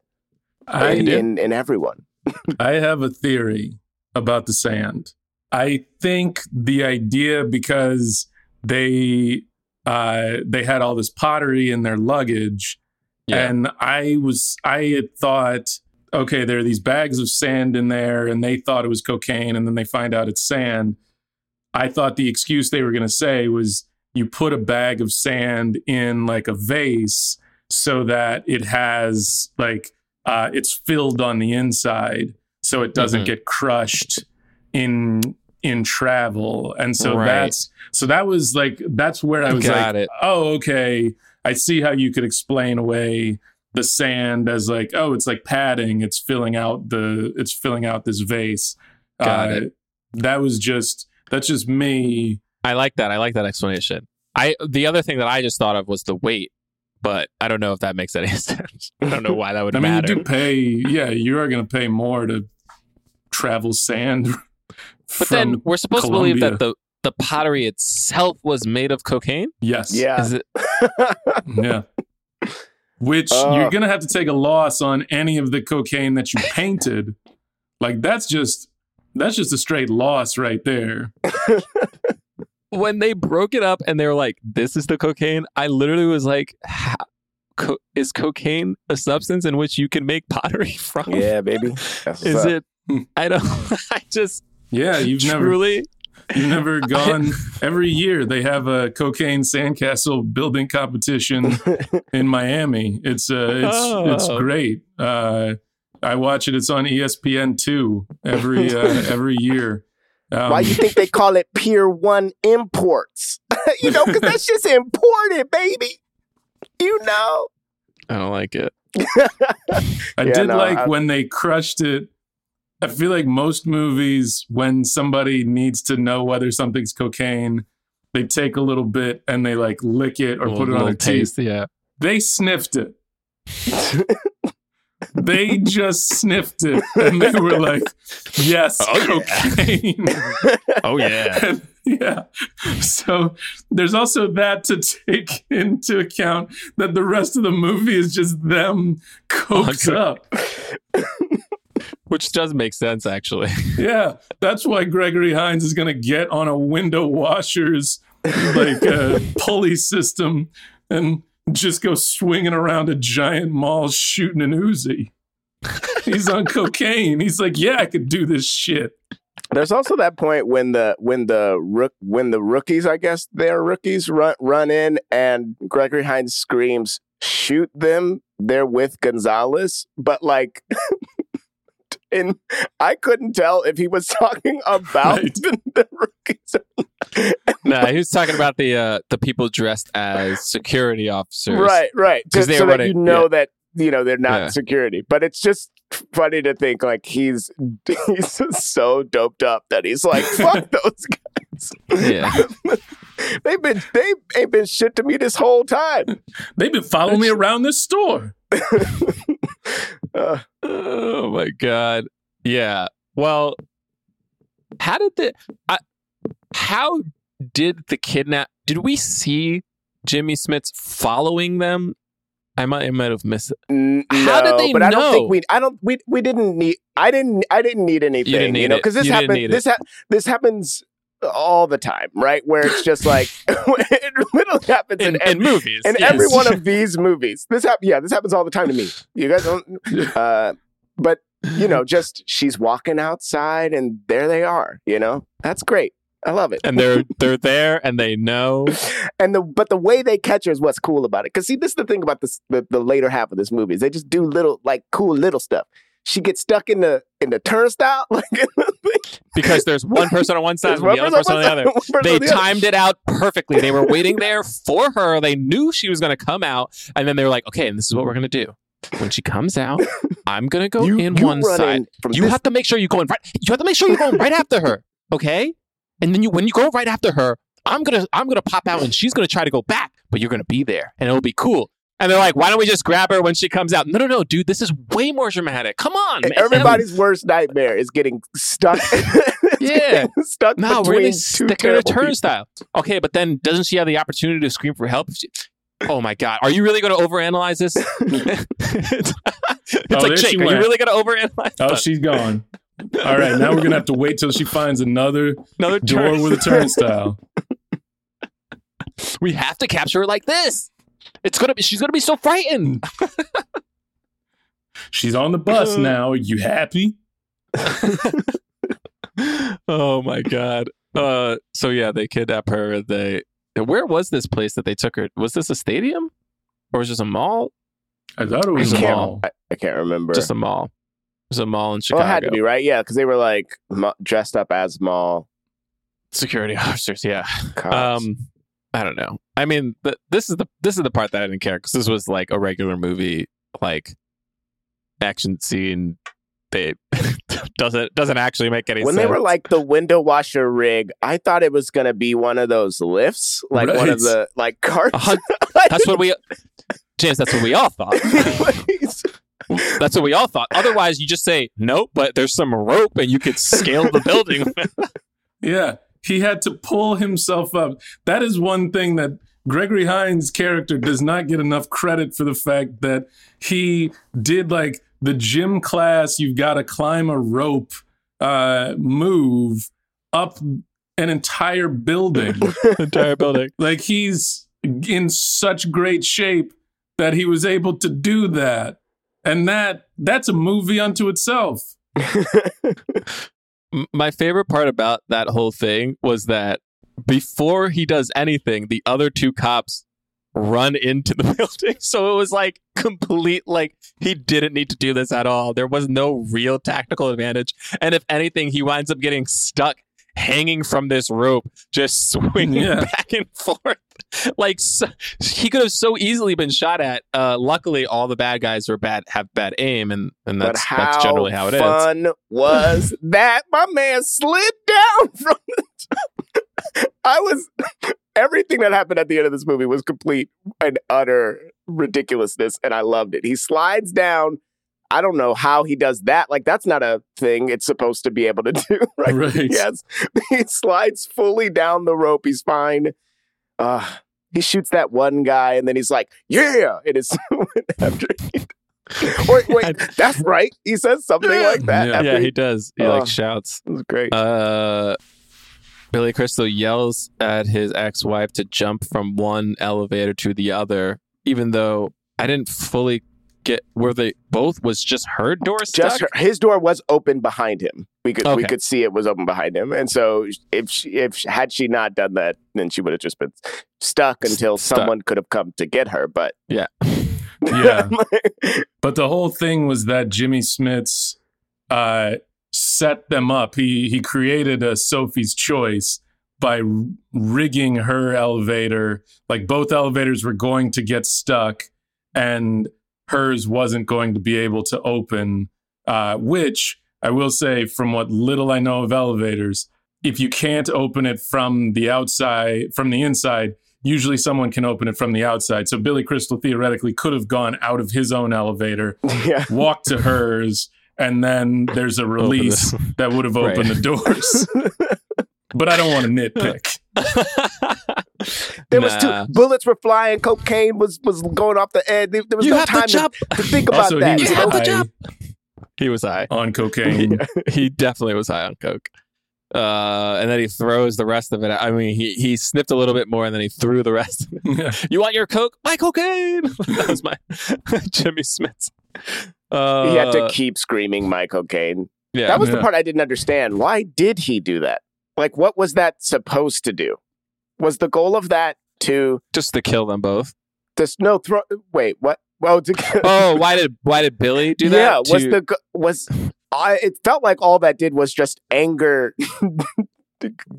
I in, in in everyone. [LAUGHS] I have a theory about the sand. I think the idea because they uh they had all this pottery in their luggage Yeah. and I was I had thought okay there are these bags of sand in there and they thought it was cocaine and then they find out it's sand. I thought the excuse they were going to say was you put a bag of sand in like a vase so that it has like uh, it's filled on the inside so it doesn't Mhm. get crushed in in travel and so Right. that's so that was like that's where i was Got like it. oh okay i see how you could explain away the sand as like oh it's like padding it's filling out the it's filling out this vase Got Uh, it. that was just that's just me I like that. I like that explanation. I the other thing that I just thought of was the weight, but I don't know if that makes any [LAUGHS] sense. I don't know why that would i mean matter. you do pay yeah you are going to pay more to travel sand but then we're supposed to believe that the the pottery itself was made of cocaine. yes Yeah. Is it? [LAUGHS] Yeah. Which Uh. you're gonna have to take a loss on any of the cocaine that you painted. like that's just that's just a straight loss right there. [LAUGHS] when they broke it up and they were like, "This is the cocaine," I literally was like, co- "Is cocaine a substance in which you can make pottery [LAUGHS] from? yeah, baby. That's Is up. it? I don't. I just Yeah, [LAUGHS] you've never truly. you've never [LAUGHS] gone every year they have a cocaine sandcastle building competition [LAUGHS] in Miami. It's uh it's it's Oh. great. Uh I watch it. It's on ESPN two every uh, every year. Um, Why do you think they call it Pier One Imports? you know, because that's just imported, baby. You know. I don't like it. I Yeah, did no, like I- when they crushed it. I feel like most movies, when somebody needs to know whether something's cocaine, they take a little bit and they like lick it or Little- put it on little their teeth. Yeah. They sniffed it. [LAUGHS] they just sniffed it and they were like, yes, Oh, cocaine. [LAUGHS] Oh yeah. [LAUGHS] And, yeah. So there's also that to take into account that the rest of the movie is just them oh, coked Okay. up. Which does make sense actually. [LAUGHS] Yeah. That's why Gregory Hines is going to get on a window washer's like uh, [LAUGHS] pulley system and just go swinging around a giant mall shooting an Uzi. He's on cocaine. He's like, yeah, I could do this shit. There's also that point when the when the rook when the rookies, I guess they're rookies, run run in and Gregory Hines screams, "Shoot them!" They're with Gonzalez, but like, [LAUGHS] and I couldn't tell if he was [LAUGHS] talking about Right. the, the rookies. [LAUGHS] nah, he was talking about the uh, the people dressed as security officers. Right, right. 'Cause Just they so were that you know that you know they're not Yeah. security. But it's just funny to think like he's [LAUGHS] he's so doped up that he's like, fuck those guys. Yeah. They've been they ain't been shit to me this whole time. They've been following me around this store. Uh, [LAUGHS] oh my god. Yeah. Well, how did the I, how did the kidnap did we see Jimmy Smits following them? I might I might have missed it. How did they but I don't know? think we. I don't. We we didn't need. I didn't. I didn't need anything. You, didn't need know, because this You need This ha- this happens all the time, right? Where it's just like [LAUGHS] [LAUGHS] it literally happens in, In, in movies. in yes. every one of [LAUGHS] these movies. This hap- Yeah, this happens all the time to me. You guys don't. Uh, but you know, just she's walking outside, and there they are. You know, that's great. I love it. and they're they're there and they know. And the but the way they catch her is what's cool about it. Because see, this is the thing about this the, the later half of this movie is they just do little like cool little stuff. She gets stuck in the in the turnstile, [LAUGHS] like because there's one person on one side and the other person on the other. [LAUGHS] They the other. timed it out perfectly. They were waiting there for her. They knew she was going to come out, and then they were like, "Okay, and this is what we're going to do. When she comes out, [LAUGHS] I'm going to go You- in you one side. You this- have to make sure you go in right. You have to make sure you're going right after her. Okay, and then you when you go right after her, I'm gonna I'm gonna pop out, and she's gonna try to go back, but you're gonna be there, and it'll be cool." And they're like, "Why don't we just grab her when she comes out?" No, no, no, dude. This is way more dramatic. Come on, man. Everybody's worst nightmare is getting stuck. [LAUGHS] Yeah. stuck No, between really two stick her in a terrible turnstile. Okay, but then doesn't she have the opportunity to scream for help? she- oh my god, are you really going to overanalyze this? it's [LAUGHS] [LAUGHS] it's Oh, like there Jake, she are you really going to overanalyze? Oh, she's gone. All right, now we're gonna have to wait till she finds another Another door turn. with a turnstile. We have to capture her like this. It's gonna be. She's gonna be so frightened. She's on the bus now. Are you happy? [LAUGHS] oh my god. Uh. So yeah, they kidnap her. They. Where was this place that they took her? Was this a stadium, or was this a mall? I thought it was a mall. I, I can't remember. Just a mall. It was a mall in well, Chicago. it had to be right, yeah, because they were like mo- dressed up as mall Security [LAUGHS] officers. Yeah. cops. Um, I don't know. I mean, th- this is the this is the part that I didn't care because this was like a regular movie, like action scene. They [LAUGHS] doesn't doesn't actually make any sense. when sense. they were like the window washer rig, I thought it was gonna be one of those lifts, like one of the like carts. A hun- [LAUGHS] that's what we, James. That's what we all thought. [LAUGHS] That's what we all thought. Otherwise, you just say nope, but there's some rope and you could scale the building. Yeah, he had to pull himself up. That is one thing that Gregory Hines' character does not get enough credit for the fact that he did like the gym class, you've got to climb a rope uh, move up an entire building. [LAUGHS] entire building. [LAUGHS] like he's in such great shape that he was able to do that. And that that's a movie unto itself. [LAUGHS] My favorite part about that whole thing was that before he does anything, the other two cops run into the [LAUGHS] building. So it was like complete, like he didn't need to do this at all. There was no real tactical advantage. And if anything, he winds up getting stuck hanging from this rope, just [LAUGHS] swinging Yeah. back and forth. [LAUGHS] Like so, he could have so easily been shot at. Uh, luckily, all the bad guys are bad, have bad aim, and and that's that's generally how it is. fun was [LAUGHS] that? My man slid down [LAUGHS] from the top. I was everything that happened at the end of this movie was complete and utter ridiculousness, and I loved it. He slides down. I don't know how he does that. Like that's not a thing it's supposed to be able to do, right? Right. Yes, he slides fully down the rope. He's fine. Uh, he shoots that one guy, and then he's like, "Yeah!" It is [LAUGHS] after. He, wait, [LAUGHS] wait, that's right. He says something like that. Yeah. yeah, he- he does. He Oh. like shouts. it was great. Uh, Billy Crystal yells at his ex-wife to jump from one elevator to the other, even though I didn't fully get where they both was just her door stuck. Just her, his door was open behind him. We could we could see it was open behind him, and so if she, if had she not done that, then she would have just been stuck until Stuck. someone could have come to get her. But Yeah. [LAUGHS] Yeah. [LAUGHS] But the whole thing was that Jimmy Smits uh, set them up. He he created a Sophie's Choice by rigging her elevator. Like both elevators were going to get stuck, and hers wasn't going to be able to open. Uh, which I will say, from what little I know of elevators, if you can't open it from the outside, from the inside, usually someone can open it from the outside. So Billy Crystal theoretically could have gone out of his own elevator, [LAUGHS] Yeah. walked to hers, and then there's a release that would have opened Right. the doors. [LAUGHS] but I don't want to nitpick. There was two bullets were flying, cocaine was was going off the edge. There, there was You no time to, to think about Also, that. he was you know? high He was high. on [LAUGHS] cocaine. he definitely was high on coke. Uh, and then he throws the rest of it. I mean, he he sniffed a little bit more, and then he threw the rest. [LAUGHS] [LAUGHS] you want your coke? My cocaine. that was my Jimmy Smits. Uh, he had to keep screaming my cocaine. yeah, That was the part I didn't understand. Why did he do that? Like, what was that supposed to do? Was the goal of that to just to kill them both. just no throw? Wait, what? Well, to, [LAUGHS] Oh, why did why did Billy do that? yeah. Was To- the was I? It felt like all that did was just anger [LAUGHS]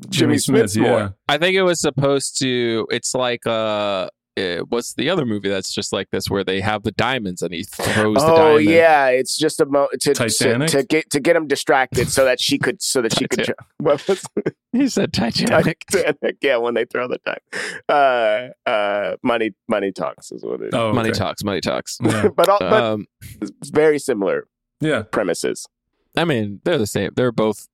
Jimmy, Smits more. yeah. I think it was supposed to. It's like uh, eh, what's the other movie that's just like this where they have the diamonds and he throws the Oh diamond. yeah, it's just a mo to, to Titanic? to get to get him distracted so that she could so that she could. [LAUGHS] What was [LAUGHS] he said Titanic. Titanic? Yeah, when they throw the time. Uh, uh, money, money talks is what it is. Oh, Money okay. talks, money talks. Yeah. [LAUGHS] but all, but Um, it's very similar yeah. premises. I mean, they're the same. They're both.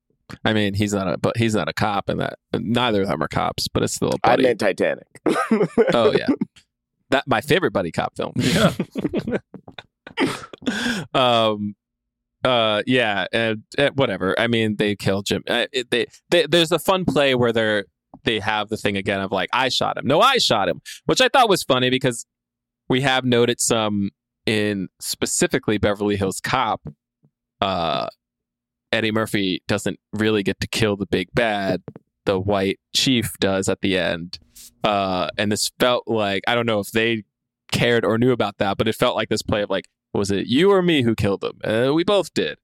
I mean, he's not a, but he's not a cop, and that neither of them are cops, but it's still a I buddy. meant Titanic. [LAUGHS] oh yeah, that my favorite buddy cop film. Yeah. [LAUGHS] um, uh, yeah, and, and whatever. I mean, they kill Jim. Uh, it, they, they, there's a fun play where they're they have the thing again of like, I shot him. No, I shot him, which I thought was funny because we have noted some in specifically Beverly Hills Cop. Uh, Eddie Murphy doesn't really get to kill the big bad. The white chief does at the end. Uh, and this felt like I don't know if they cared or knew about that, but it felt like this play of like, was it you or me who killed him? Uh, we both did,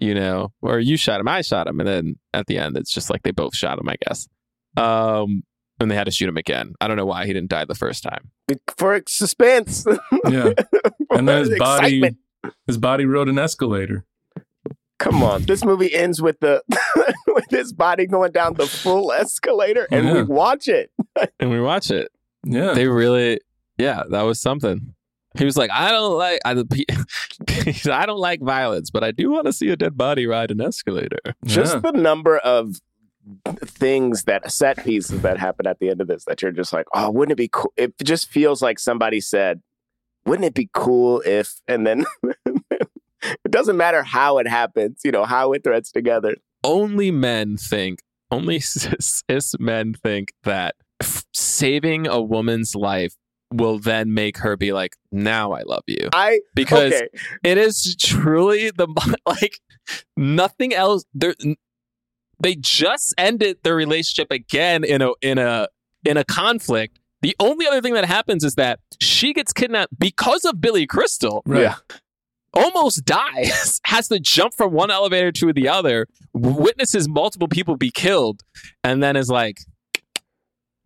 you know, or you shot him, I shot him, and then at the end, it's just like they both shot him, I guess. Um, and they had to shoot him again. I don't know why he didn't die the first time. For suspense. Yeah. [LAUGHS] And then his body Excitement. his body rode an escalator. Come on. This movie ends with the [LAUGHS] with his body going down the full escalator and we watch it. [LAUGHS] And we watch it. Yeah. They really, yeah, that was something. He was like, I don't like, I, [LAUGHS] I don't like violence, but I do want to see a dead body ride an escalator. Just Yeah. the number of things that set pieces that happen at the end of this that you're just like, oh, wouldn't it be cool? It just feels like somebody said, wouldn't it be cool if, and then it doesn't matter how it happens, you know, how it threads together. Only men think, only [LAUGHS] cis, cis men think that f- saving a woman's life will then make her be like, now I love you. I, Because okay, it is truly the [LAUGHS] like nothing else there they just ended their relationship again in a in a in a conflict the only other thing that happens is that she gets kidnapped because of billy crystal Right. Yeah. Almost dies [LAUGHS] has to jump from one elevator to the other witnesses multiple people be killed and then is like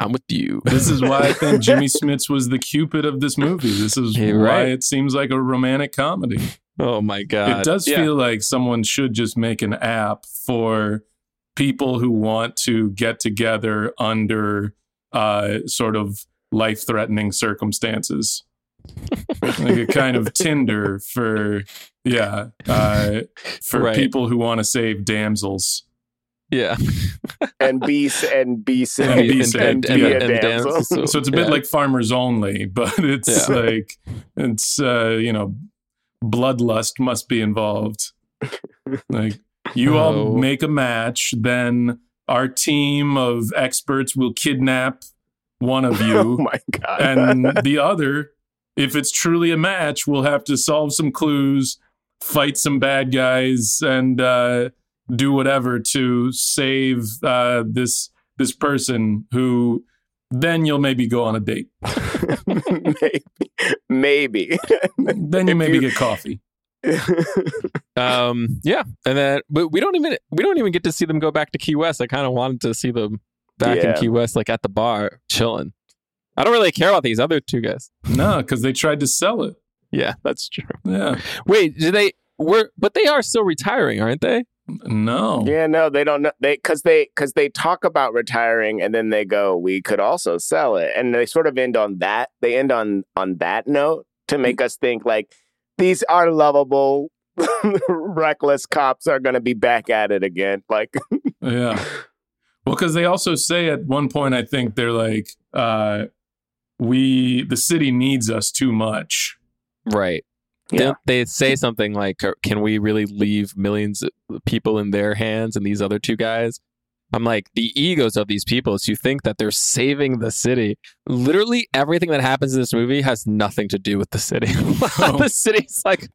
i'm with you [LAUGHS] This is why I think [LAUGHS] Jimmy Smits was the Cupid of this movie. This is You're why right. it seems like a romantic comedy. oh my god it does Yeah. feel like someone should just make an app for people who want to get together under uh, sort of life threatening circumstances. Like a kind of Tinder for, yeah, uh, for Right. people who want to save damsels. yeah [LAUGHS] and be and be And be and, saved. be Yeah. a and damsel. So- So it's a bit yeah. like farmers only, [LAUGHS] but it's Yeah. like it's uh, you know, bloodlust must be involved. like you Oh. all make a match, then our team of experts will kidnap one of you. [LAUGHS] oh you, my god! and the other, if it's truly a match, we'll have to solve some clues, fight some bad guys, and uh, do whatever to save uh, this this person who then you'll maybe go on a date. [LAUGHS] maybe, maybe. [LAUGHS] Then you If maybe you- get coffee. [LAUGHS] Um, yeah, and then but we don't even we don't even get to see them go back to Key West. I kind of wanted to see them back Yeah. in Key West, like at the bar, chilling. I don't really care about these other two guys. No, because they tried to sell it. Yeah, that's true. Yeah. Wait, do they? Were but they are still retiring, aren't they? No. Yeah, no, they don't know. They because they because they talk about retiring and then they go, we could also sell it, and they sort of end on that. They end on on that note to make us think like these are lovable, [LAUGHS] reckless cops are going to be back at it again. Like, Yeah. Well, because they also say at one point, I think they're like, uh, we, the city needs us too much. Right. Yeah. Don't They say something like, "Can we really leave millions of people in their hands and these other two guys?" I'm like, the egos of these people is you think that they're saving the city. Literally everything that happens in this movie has nothing to do with the city. [LAUGHS] the city's like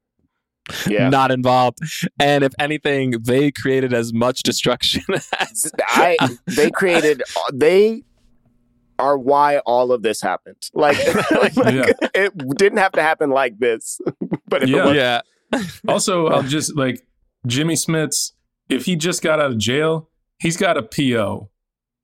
yeah, not involved. And if anything, they created as much destruction [LAUGHS] as I they created they are why all of this happened. Like, [LAUGHS] like, Yeah. it didn't have to happen like this, [LAUGHS] but if Yeah. it was, Yeah. [LAUGHS] Also, I'll just like Jimmy Smits, if he just got out of jail, he's got a PO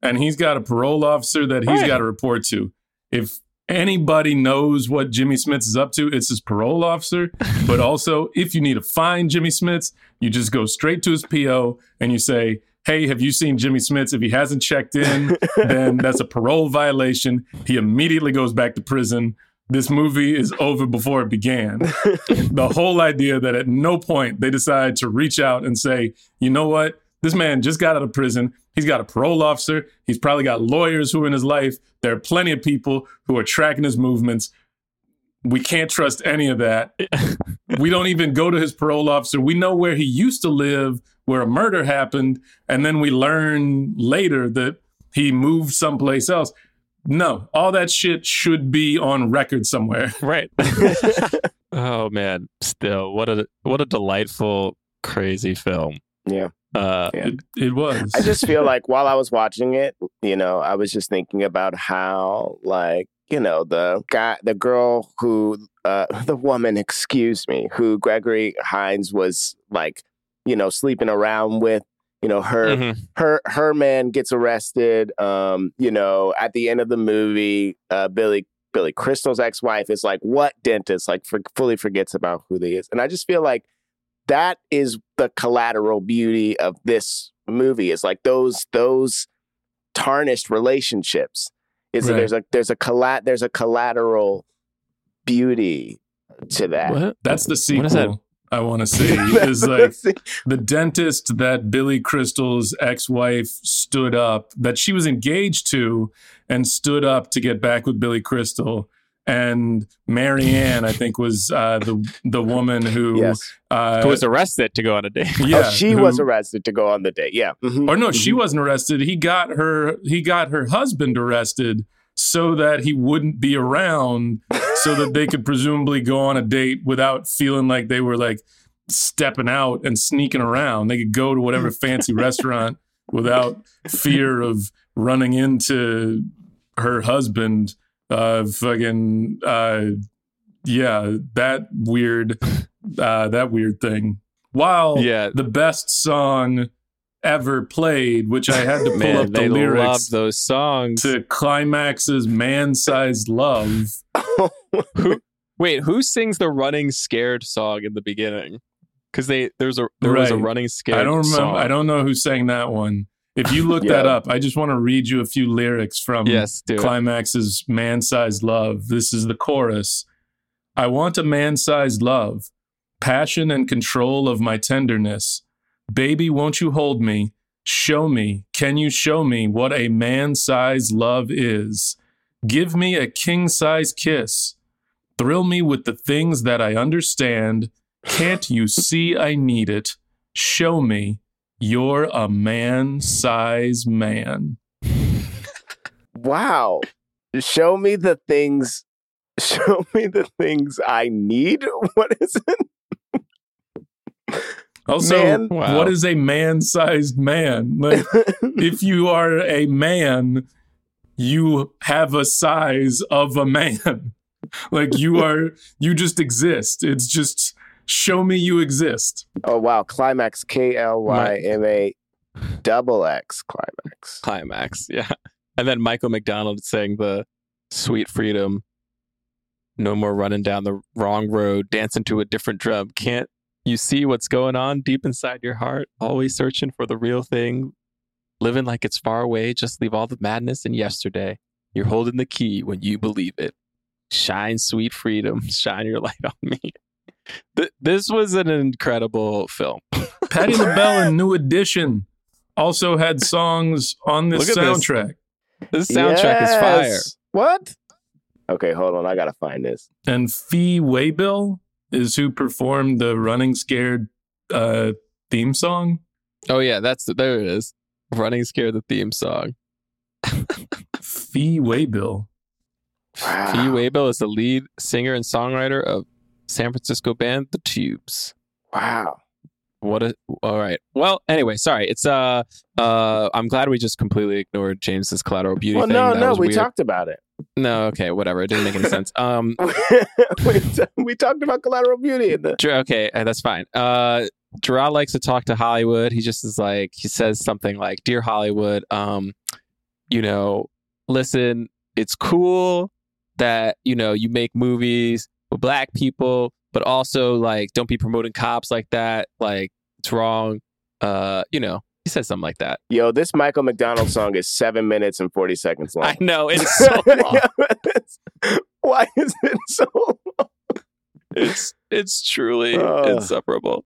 and he's got a parole officer that he's Right. got to report to. If anybody knows what Jimmy Smits is up to, it's his parole officer. But also, if you need to find Jimmy Smits, you just go straight to his PO and you say, Hey, have you seen Jimmy Smits? If he hasn't checked in, then [LAUGHS] that's a parole violation. He immediately goes back to prison. This movie is over before it began. the [LAUGHS] whole idea that at no point they decide to reach out and say, you know what? This man just got out of prison. He's got a parole officer. He's probably got lawyers who are in his life. There are plenty of people who are tracking his movements. We can't trust any of that. [LAUGHS] we don't even go to his parole officer. We know where he used to live, where a murder happened, and then we learn later that he moved someplace else. No, all that shit should be on record somewhere. [LAUGHS] Right. [LAUGHS] oh man. Still, what a what a delightful, crazy film. Yeah. Uh Yeah. It, it was. I just feel [LAUGHS] like while I was watching it, you know, I was just thinking about how, like, you know, the guy, the girl who, uh, the woman, excuse me, who Gregory Hines was like, you know, sleeping around with, you know, her, mhm. her, her man gets arrested. Um, you know, at the end of the movie, uh, Billy, Billy Crystal's ex-wife is like, what dentist? Like, for, fully forgets about who they is, and I just feel like that is the collateral beauty of this movie is like those those tarnished relationships is that there's a there's a collat there's a collateral beauty to that What? That's the sequel What is that? I want [LAUGHS] to see. is like the dentist that Billy Crystal's ex-wife stood up, that she was engaged to, and stood up to get back with Billy Crystal. And Marianne, I think, was uh, the the woman who, yes uh, was arrested to go on a date. [LAUGHS] yeah, oh, she who- was arrested to go on the date yeah Mhm. or no, she wasn't arrested. He got her. He got her husband arrested so that he wouldn't be around, so that they could presumably go on a date without feeling like they were like stepping out and sneaking around. They could go to whatever [LAUGHS] fancy restaurant without fear of running into her husband. Uh, fucking, uh, yeah, that weird, uh, that weird thing. While Yeah. the best song ever played, which I had to pull Man, up the they lyrics love those songs. to Klymaxx's Man Sized Love. [LAUGHS] who, Wait, who sings the running scared song in the beginning? Because they there's a there was a running scared. I don't remember. Song. I don't know who sang that one. If you look that up, I just want to read you a few lyrics from Yes. Klymaxx's Man Sized Love. This is the chorus. I want a man sized love, passion and control of my tenderness. Baby, won't you hold me? Show me, can you show me what a man size love is? Give me a king size kiss. Thrill me with the things that I understand. Can't you see I need it? Show me you're a man size man. wow show me the things [LAUGHS] show me the things i need what is it Also, Man. Wow. what is a man sized man? Like, [LAUGHS] if you are a man, you have a size of a man. [LAUGHS] like, you [LAUGHS] are, you just exist. It's just show me you exist. oh wow Klymaxx k-l-y-m-a double x Klymaxx Klymaxx. Yeah. And then Michael McDonald saying the Sweet Freedom. No more running down the wrong road, dancing to a different drum. Can't You see what's going on deep inside your heart, always searching for the real thing, living like it's far away. Just leave all the madness in yesterday. You're holding the key when you believe it. Shine, sweet freedom, [LAUGHS] shine your light on me. Th- this was an incredible film. [LAUGHS] Patti LaBelle and New Edition also had [LAUGHS] songs on this Look at this. soundtrack. This soundtrack is fire. What? Okay, hold on. I gotta find this. And Fee Waybill is who performed the Running Scared uh, theme song. Oh yeah, that's there it is. Running Scared the theme song. [LAUGHS] Fee Waybill. Wow. Fee Waybill is the lead singer and songwriter of San Francisco band The Tubes. Wow. What a all right. Well, anyway, sorry. It's uh uh I'm glad we just completely ignored James's collateral beauty Well, thing. no, That no, we weird. talked about it. No, okay, whatever. It didn't make any sense. Um [LAUGHS] we, t- we talked about collateral beauty in the. Okay, uh, that's fine. Uh Gerard likes to talk to Hollywood. He just is like he says something like, "Dear Hollywood, um, you know, listen, it's cool that you know you make movies with black people, but also like don't be promoting cops like that. Like it's wrong. Uh, you know." He says something like that. Yo, this Michael McDonald song is seven minutes and forty seconds long. [LAUGHS] I know it's so long. Why is it so long? it's it's truly Ugh. insufferable.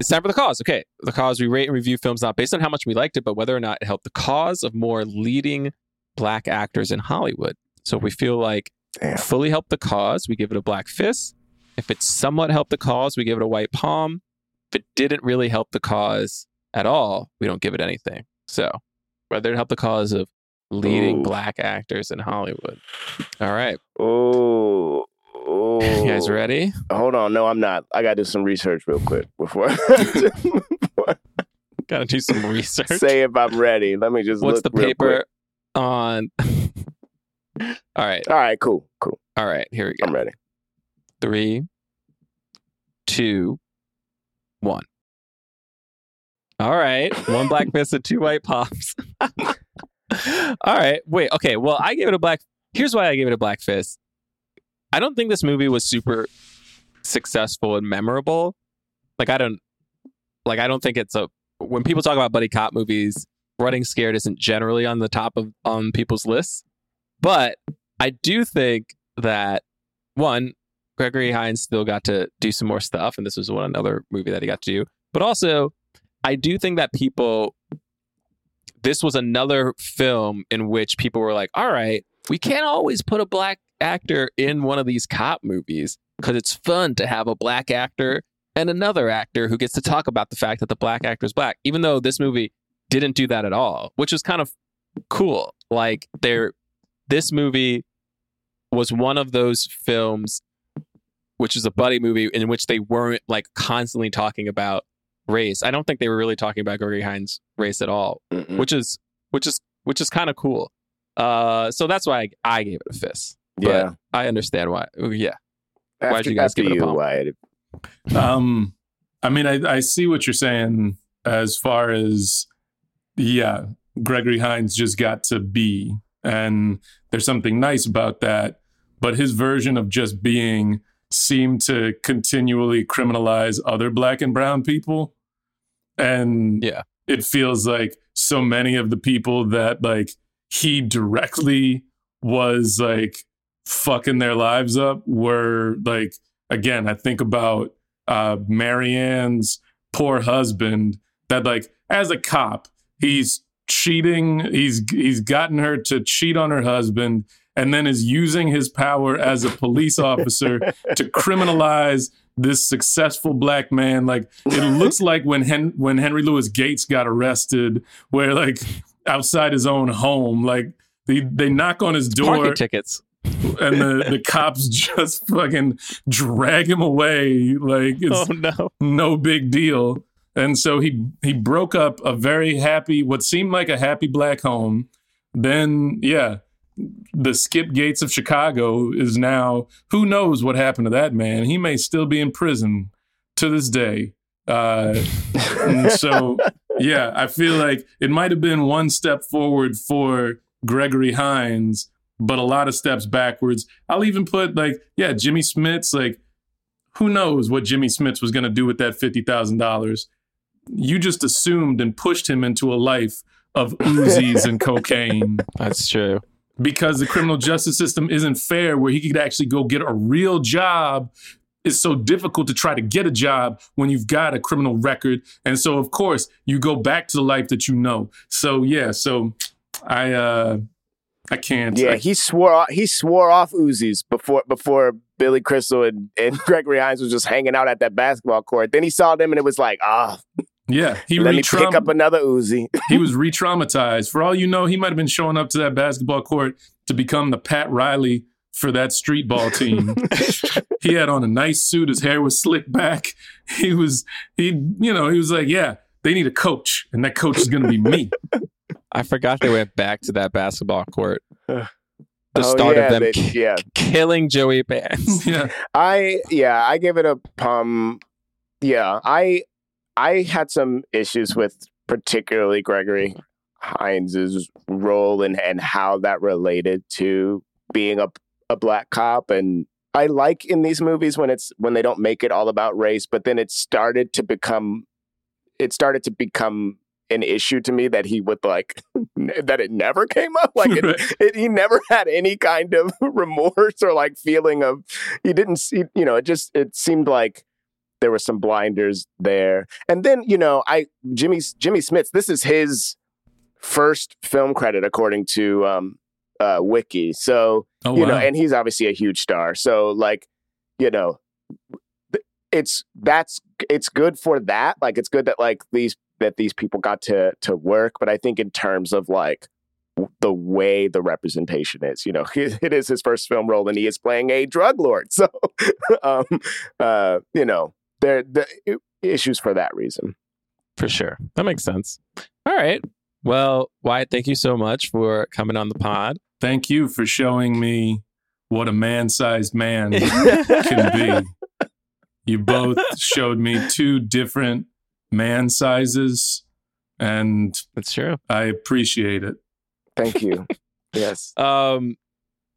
It's time for the cause. Okay, the cause we rate and review films not based on how much we liked it, but whether or not it helped the cause of more leading black actors in Hollywood. So if we feel like Damn. fully helped the cause, we give it a black fist. If it somewhat helped the cause, we give it a white palm. If it didn't really help the cause at all, we don't give it anything. So whether it helped the cause of leading Ooh. black actors in Hollywood. All right. Oh, [LAUGHS] You guys ready? Hold on, no, I'm not. I gotta do some research real quick before [LAUGHS] Gotta do some research. say if I'm ready. Let me just What's the paper on? [LAUGHS] all right. All right, cool, cool. All right. Here we go. I'm ready. Three, two, one. All right. One black [LAUGHS] fist and two white pops. [LAUGHS] All right. Wait. Okay. Well, I gave it a black. Here's why I gave it a black fist. I don't think this movie was super successful and memorable. Like I don't like I don't think it's a when people talk about buddy cop movies, Running Scared isn't generally on the top of on people's lists. But I do think that one, Gregory Hines still got to do some more stuff, and this was one another movie that he got to do. But also, I do think that people, this was another film in which people were like, "All right, we can't always put a black actor in one of these cop movies because it's fun to have a black actor and another actor who gets to talk about the fact that the black actor is black." Even though this movie didn't do that at all, which was kind of cool. Like, there, this movie was one of those films which is a buddy movie in which they weren't like constantly talking about race. I don't think they were really talking about Gregory Hines' race at all, Mm-mm. which is which is which is kind of cool. Uh, so that's why I, I gave it a fist. But Yeah. I understand why. Yeah, After, why'd you guys after give it a you, palm? Wyatt. Um, I mean, I, I see what you're saying as far as, yeah, Gregory Hines just got to be, and there's something nice about that. But his version of just being seemed to continually criminalize other black and brown people. And Yeah. it feels like so many of the people that like he directly was like fucking their lives up were like again, I think about uh Marianne's poor husband that like as a cop, he's cheating, he's he's gotten her to cheat on her husband and then is using his power as a police officer to [LAUGHS] criminalize this successful black man. Like it looks [LAUGHS] like when Hen- when Henry Louis Gates got arrested, where like outside his own home, like they they knock on his door parking tickets. and the, the [LAUGHS] cops just fucking drag him away like it's Oh no! no big deal. And so he he broke up a very happy, what seemed like a happy black home. Then yeah, the Skip Gates of Chicago is now who knows what happened to that man. He may still be in prison to this day. Uh, [LAUGHS] so yeah, I feel like it might have been one step forward for Gregory Hines, but a lot of steps backwards. I'll even put like, yeah, Jimmy Smits, like who knows what Jimmy Smits was going to do with that $50,000. You just assumed and pushed him into a life of Uzis and [LAUGHS] cocaine That's true. Because the criminal justice system isn't fair where he could actually go get a real job it's so difficult to try to get a job when you've got a criminal record and so of course you go back to the life that you know so yeah so i uh i can't Yeah, I- he swore he swore off Uzis before before Billy Crystal and, and [LAUGHS] Gregory Hines was just hanging out at that basketball court. Then he saw them and it was like, ah, yeah he let me pick up another Uzi. [LAUGHS] he was re-traumatized for all you know he might have been showing up to that basketball court to become the pat riley for that street ball team [LAUGHS] he had on a nice suit his hair was slicked back [LAUGHS] he was he you know he was like yeah they need a coach and that coach is going to be me I forgot they went back to that basketball court. [SIGHS] The Oh, start yeah, of them they- ki- yeah. killing Joey Pants. yeah I yeah, I give it a um yeah, I I had some issues with particularly Gregory Hines's role and and how that related to being a a black cop and I like in these movies when it's when they don't make it all about race, but then it started to become it started to become an issue to me that he would like [LAUGHS] that it never came up like it, Right. [LAUGHS] it, he never had any kind of [LAUGHS] remorse or like feeling of he didn't see you know it just it seemed like there were some blinders there. And then you know i jimmy jimmy smits this is his first film credit according to um uh wiki. So oh you wow. know and he's obviously a huge star. So like you know it's that's it's good for that. Like it's good that like these that these people got to to work. But i think in terms of like the way the representation is you know [LAUGHS] it is his first film role and he is playing a drug lord. [LAUGHS] So um uh you know there the issues for that reason For sure. That makes sense. All right. Well, Wyatt, thank you so much for coming on the pod. thank you for showing me what a man-sized man [LAUGHS] can be you both showed me two different man sizes and That's true. i appreciate it thank you [LAUGHS] yes Um,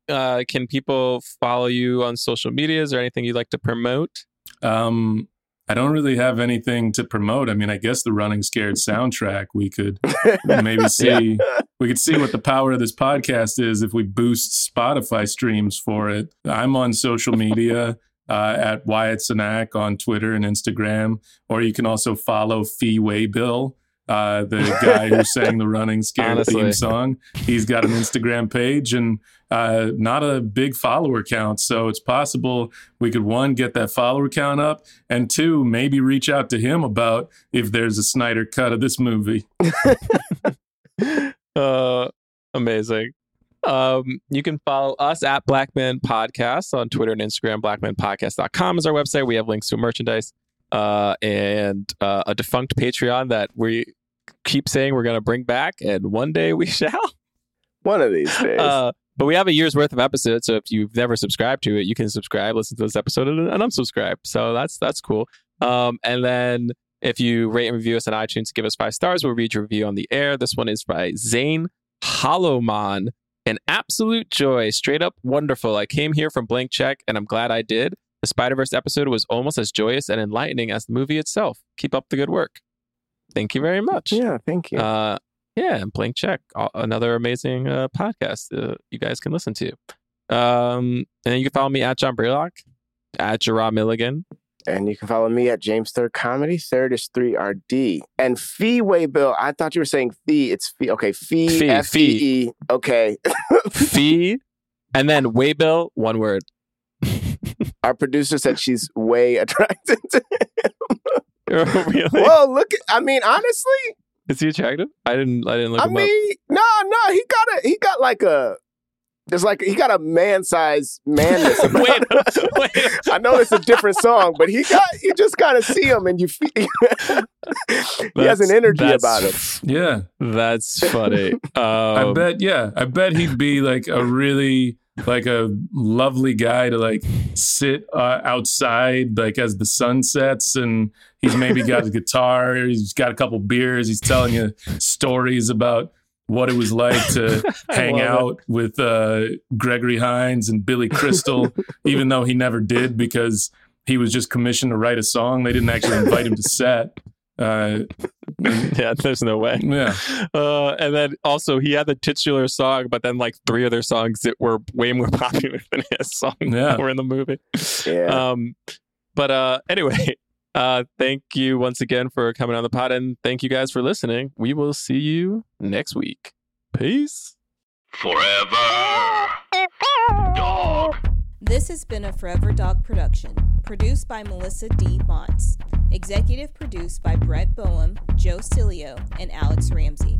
uh, can people follow you on social medias or anything you'd like to promote? Um, I don't really have anything to promote. I mean, I guess the Running Scared soundtrack we could [LAUGHS] maybe see. We could see what the power of this podcast is if we boost Spotify streams for it. I'm on social media uh, at Wyatt Cenac on Twitter and Instagram, or you can also follow Fee Waybill. Uh, the guy who sang the Running [LAUGHS] Scared theme song. He's got an Instagram page and uh, not a big follower count. So it's possible we could one get that follower count up and two maybe reach out to him about if there's a snyder cut of this movie [LAUGHS] [LAUGHS] Uh, amazing. Um, you can follow us at Blackman Podcast on Twitter and Instagram. BlackmanPodcast.com is our website. We have links to merchandise uh, and uh, a defunct Patreon that we keep saying we're going to bring back, and one day we [LAUGHS] shall. one of these days Uh, but we have a year's worth of episodes, so if you've never subscribed to it, you can subscribe, listen to this episode, and, and unsubscribe. So that's that's cool. Um, and then if you rate and review us on iTunes, give us five stars. We'll read your review on the air. This one is by Zane Hollowman. An absolute joy, straight up wonderful. I came here from Blank Check, and I'm glad I did. The Spider Verse episode was almost as joyous and enlightening as the movie itself. Keep up the good work. Thank you very much. yeah thank you Uh, yeah, and Blank Check, another amazing uh, podcast uh, you guys can listen to. Um, and you can follow me at John Braylock, at Gerard Mulligan. And you can follow me at James Third Comedy. Third is 3RD. And Fee way, Bill, I thought you were saying Fee. It's Fee. Okay, Fee. Fee, F-E-E. Okay. [LAUGHS] Fee, and then Waybill, one word. Our producer said she's way attracted to him. [LAUGHS] really? Whoa, look. At, I mean, honestly, Is he attractive? I didn't. I didn't look I him mean, no, no. He got a, he got like a, there's like, he got a man size manness. up. about wait, him. [LAUGHS] wait. I know it's a different song, but he got, you just kind of see him and you feel, [LAUGHS] he has an energy about him. yeah That's funny. [LAUGHS] i Um, bet yeah i bet he'd be like a really like a lovely guy to like sit uh, outside like as the sun sets and he's maybe got a [LAUGHS] guitar he's got a couple beers he's telling you stories about what it was like to [LAUGHS] hang love it. out with uh, Gregory Hines and Billy Crystal, [LAUGHS] even though he never did because he was just commissioned to write a song. They didn't actually invite him to set. Uh, yeah, there's no way. yeah, Uh, and then also he had the titular song, but then like three other songs that were way more popular than his song Yeah. were in the movie. Yeah. Um, but uh, anyway, uh, thank you once again for coming on the pod, and thank you guys for listening. We will see you next week. Peace. Forever. Dog. This has been a Forever Dog production, produced by Melissa D. Montz, executive produced by Brett Boehm, Joe Cilio, and Alex Ramsey.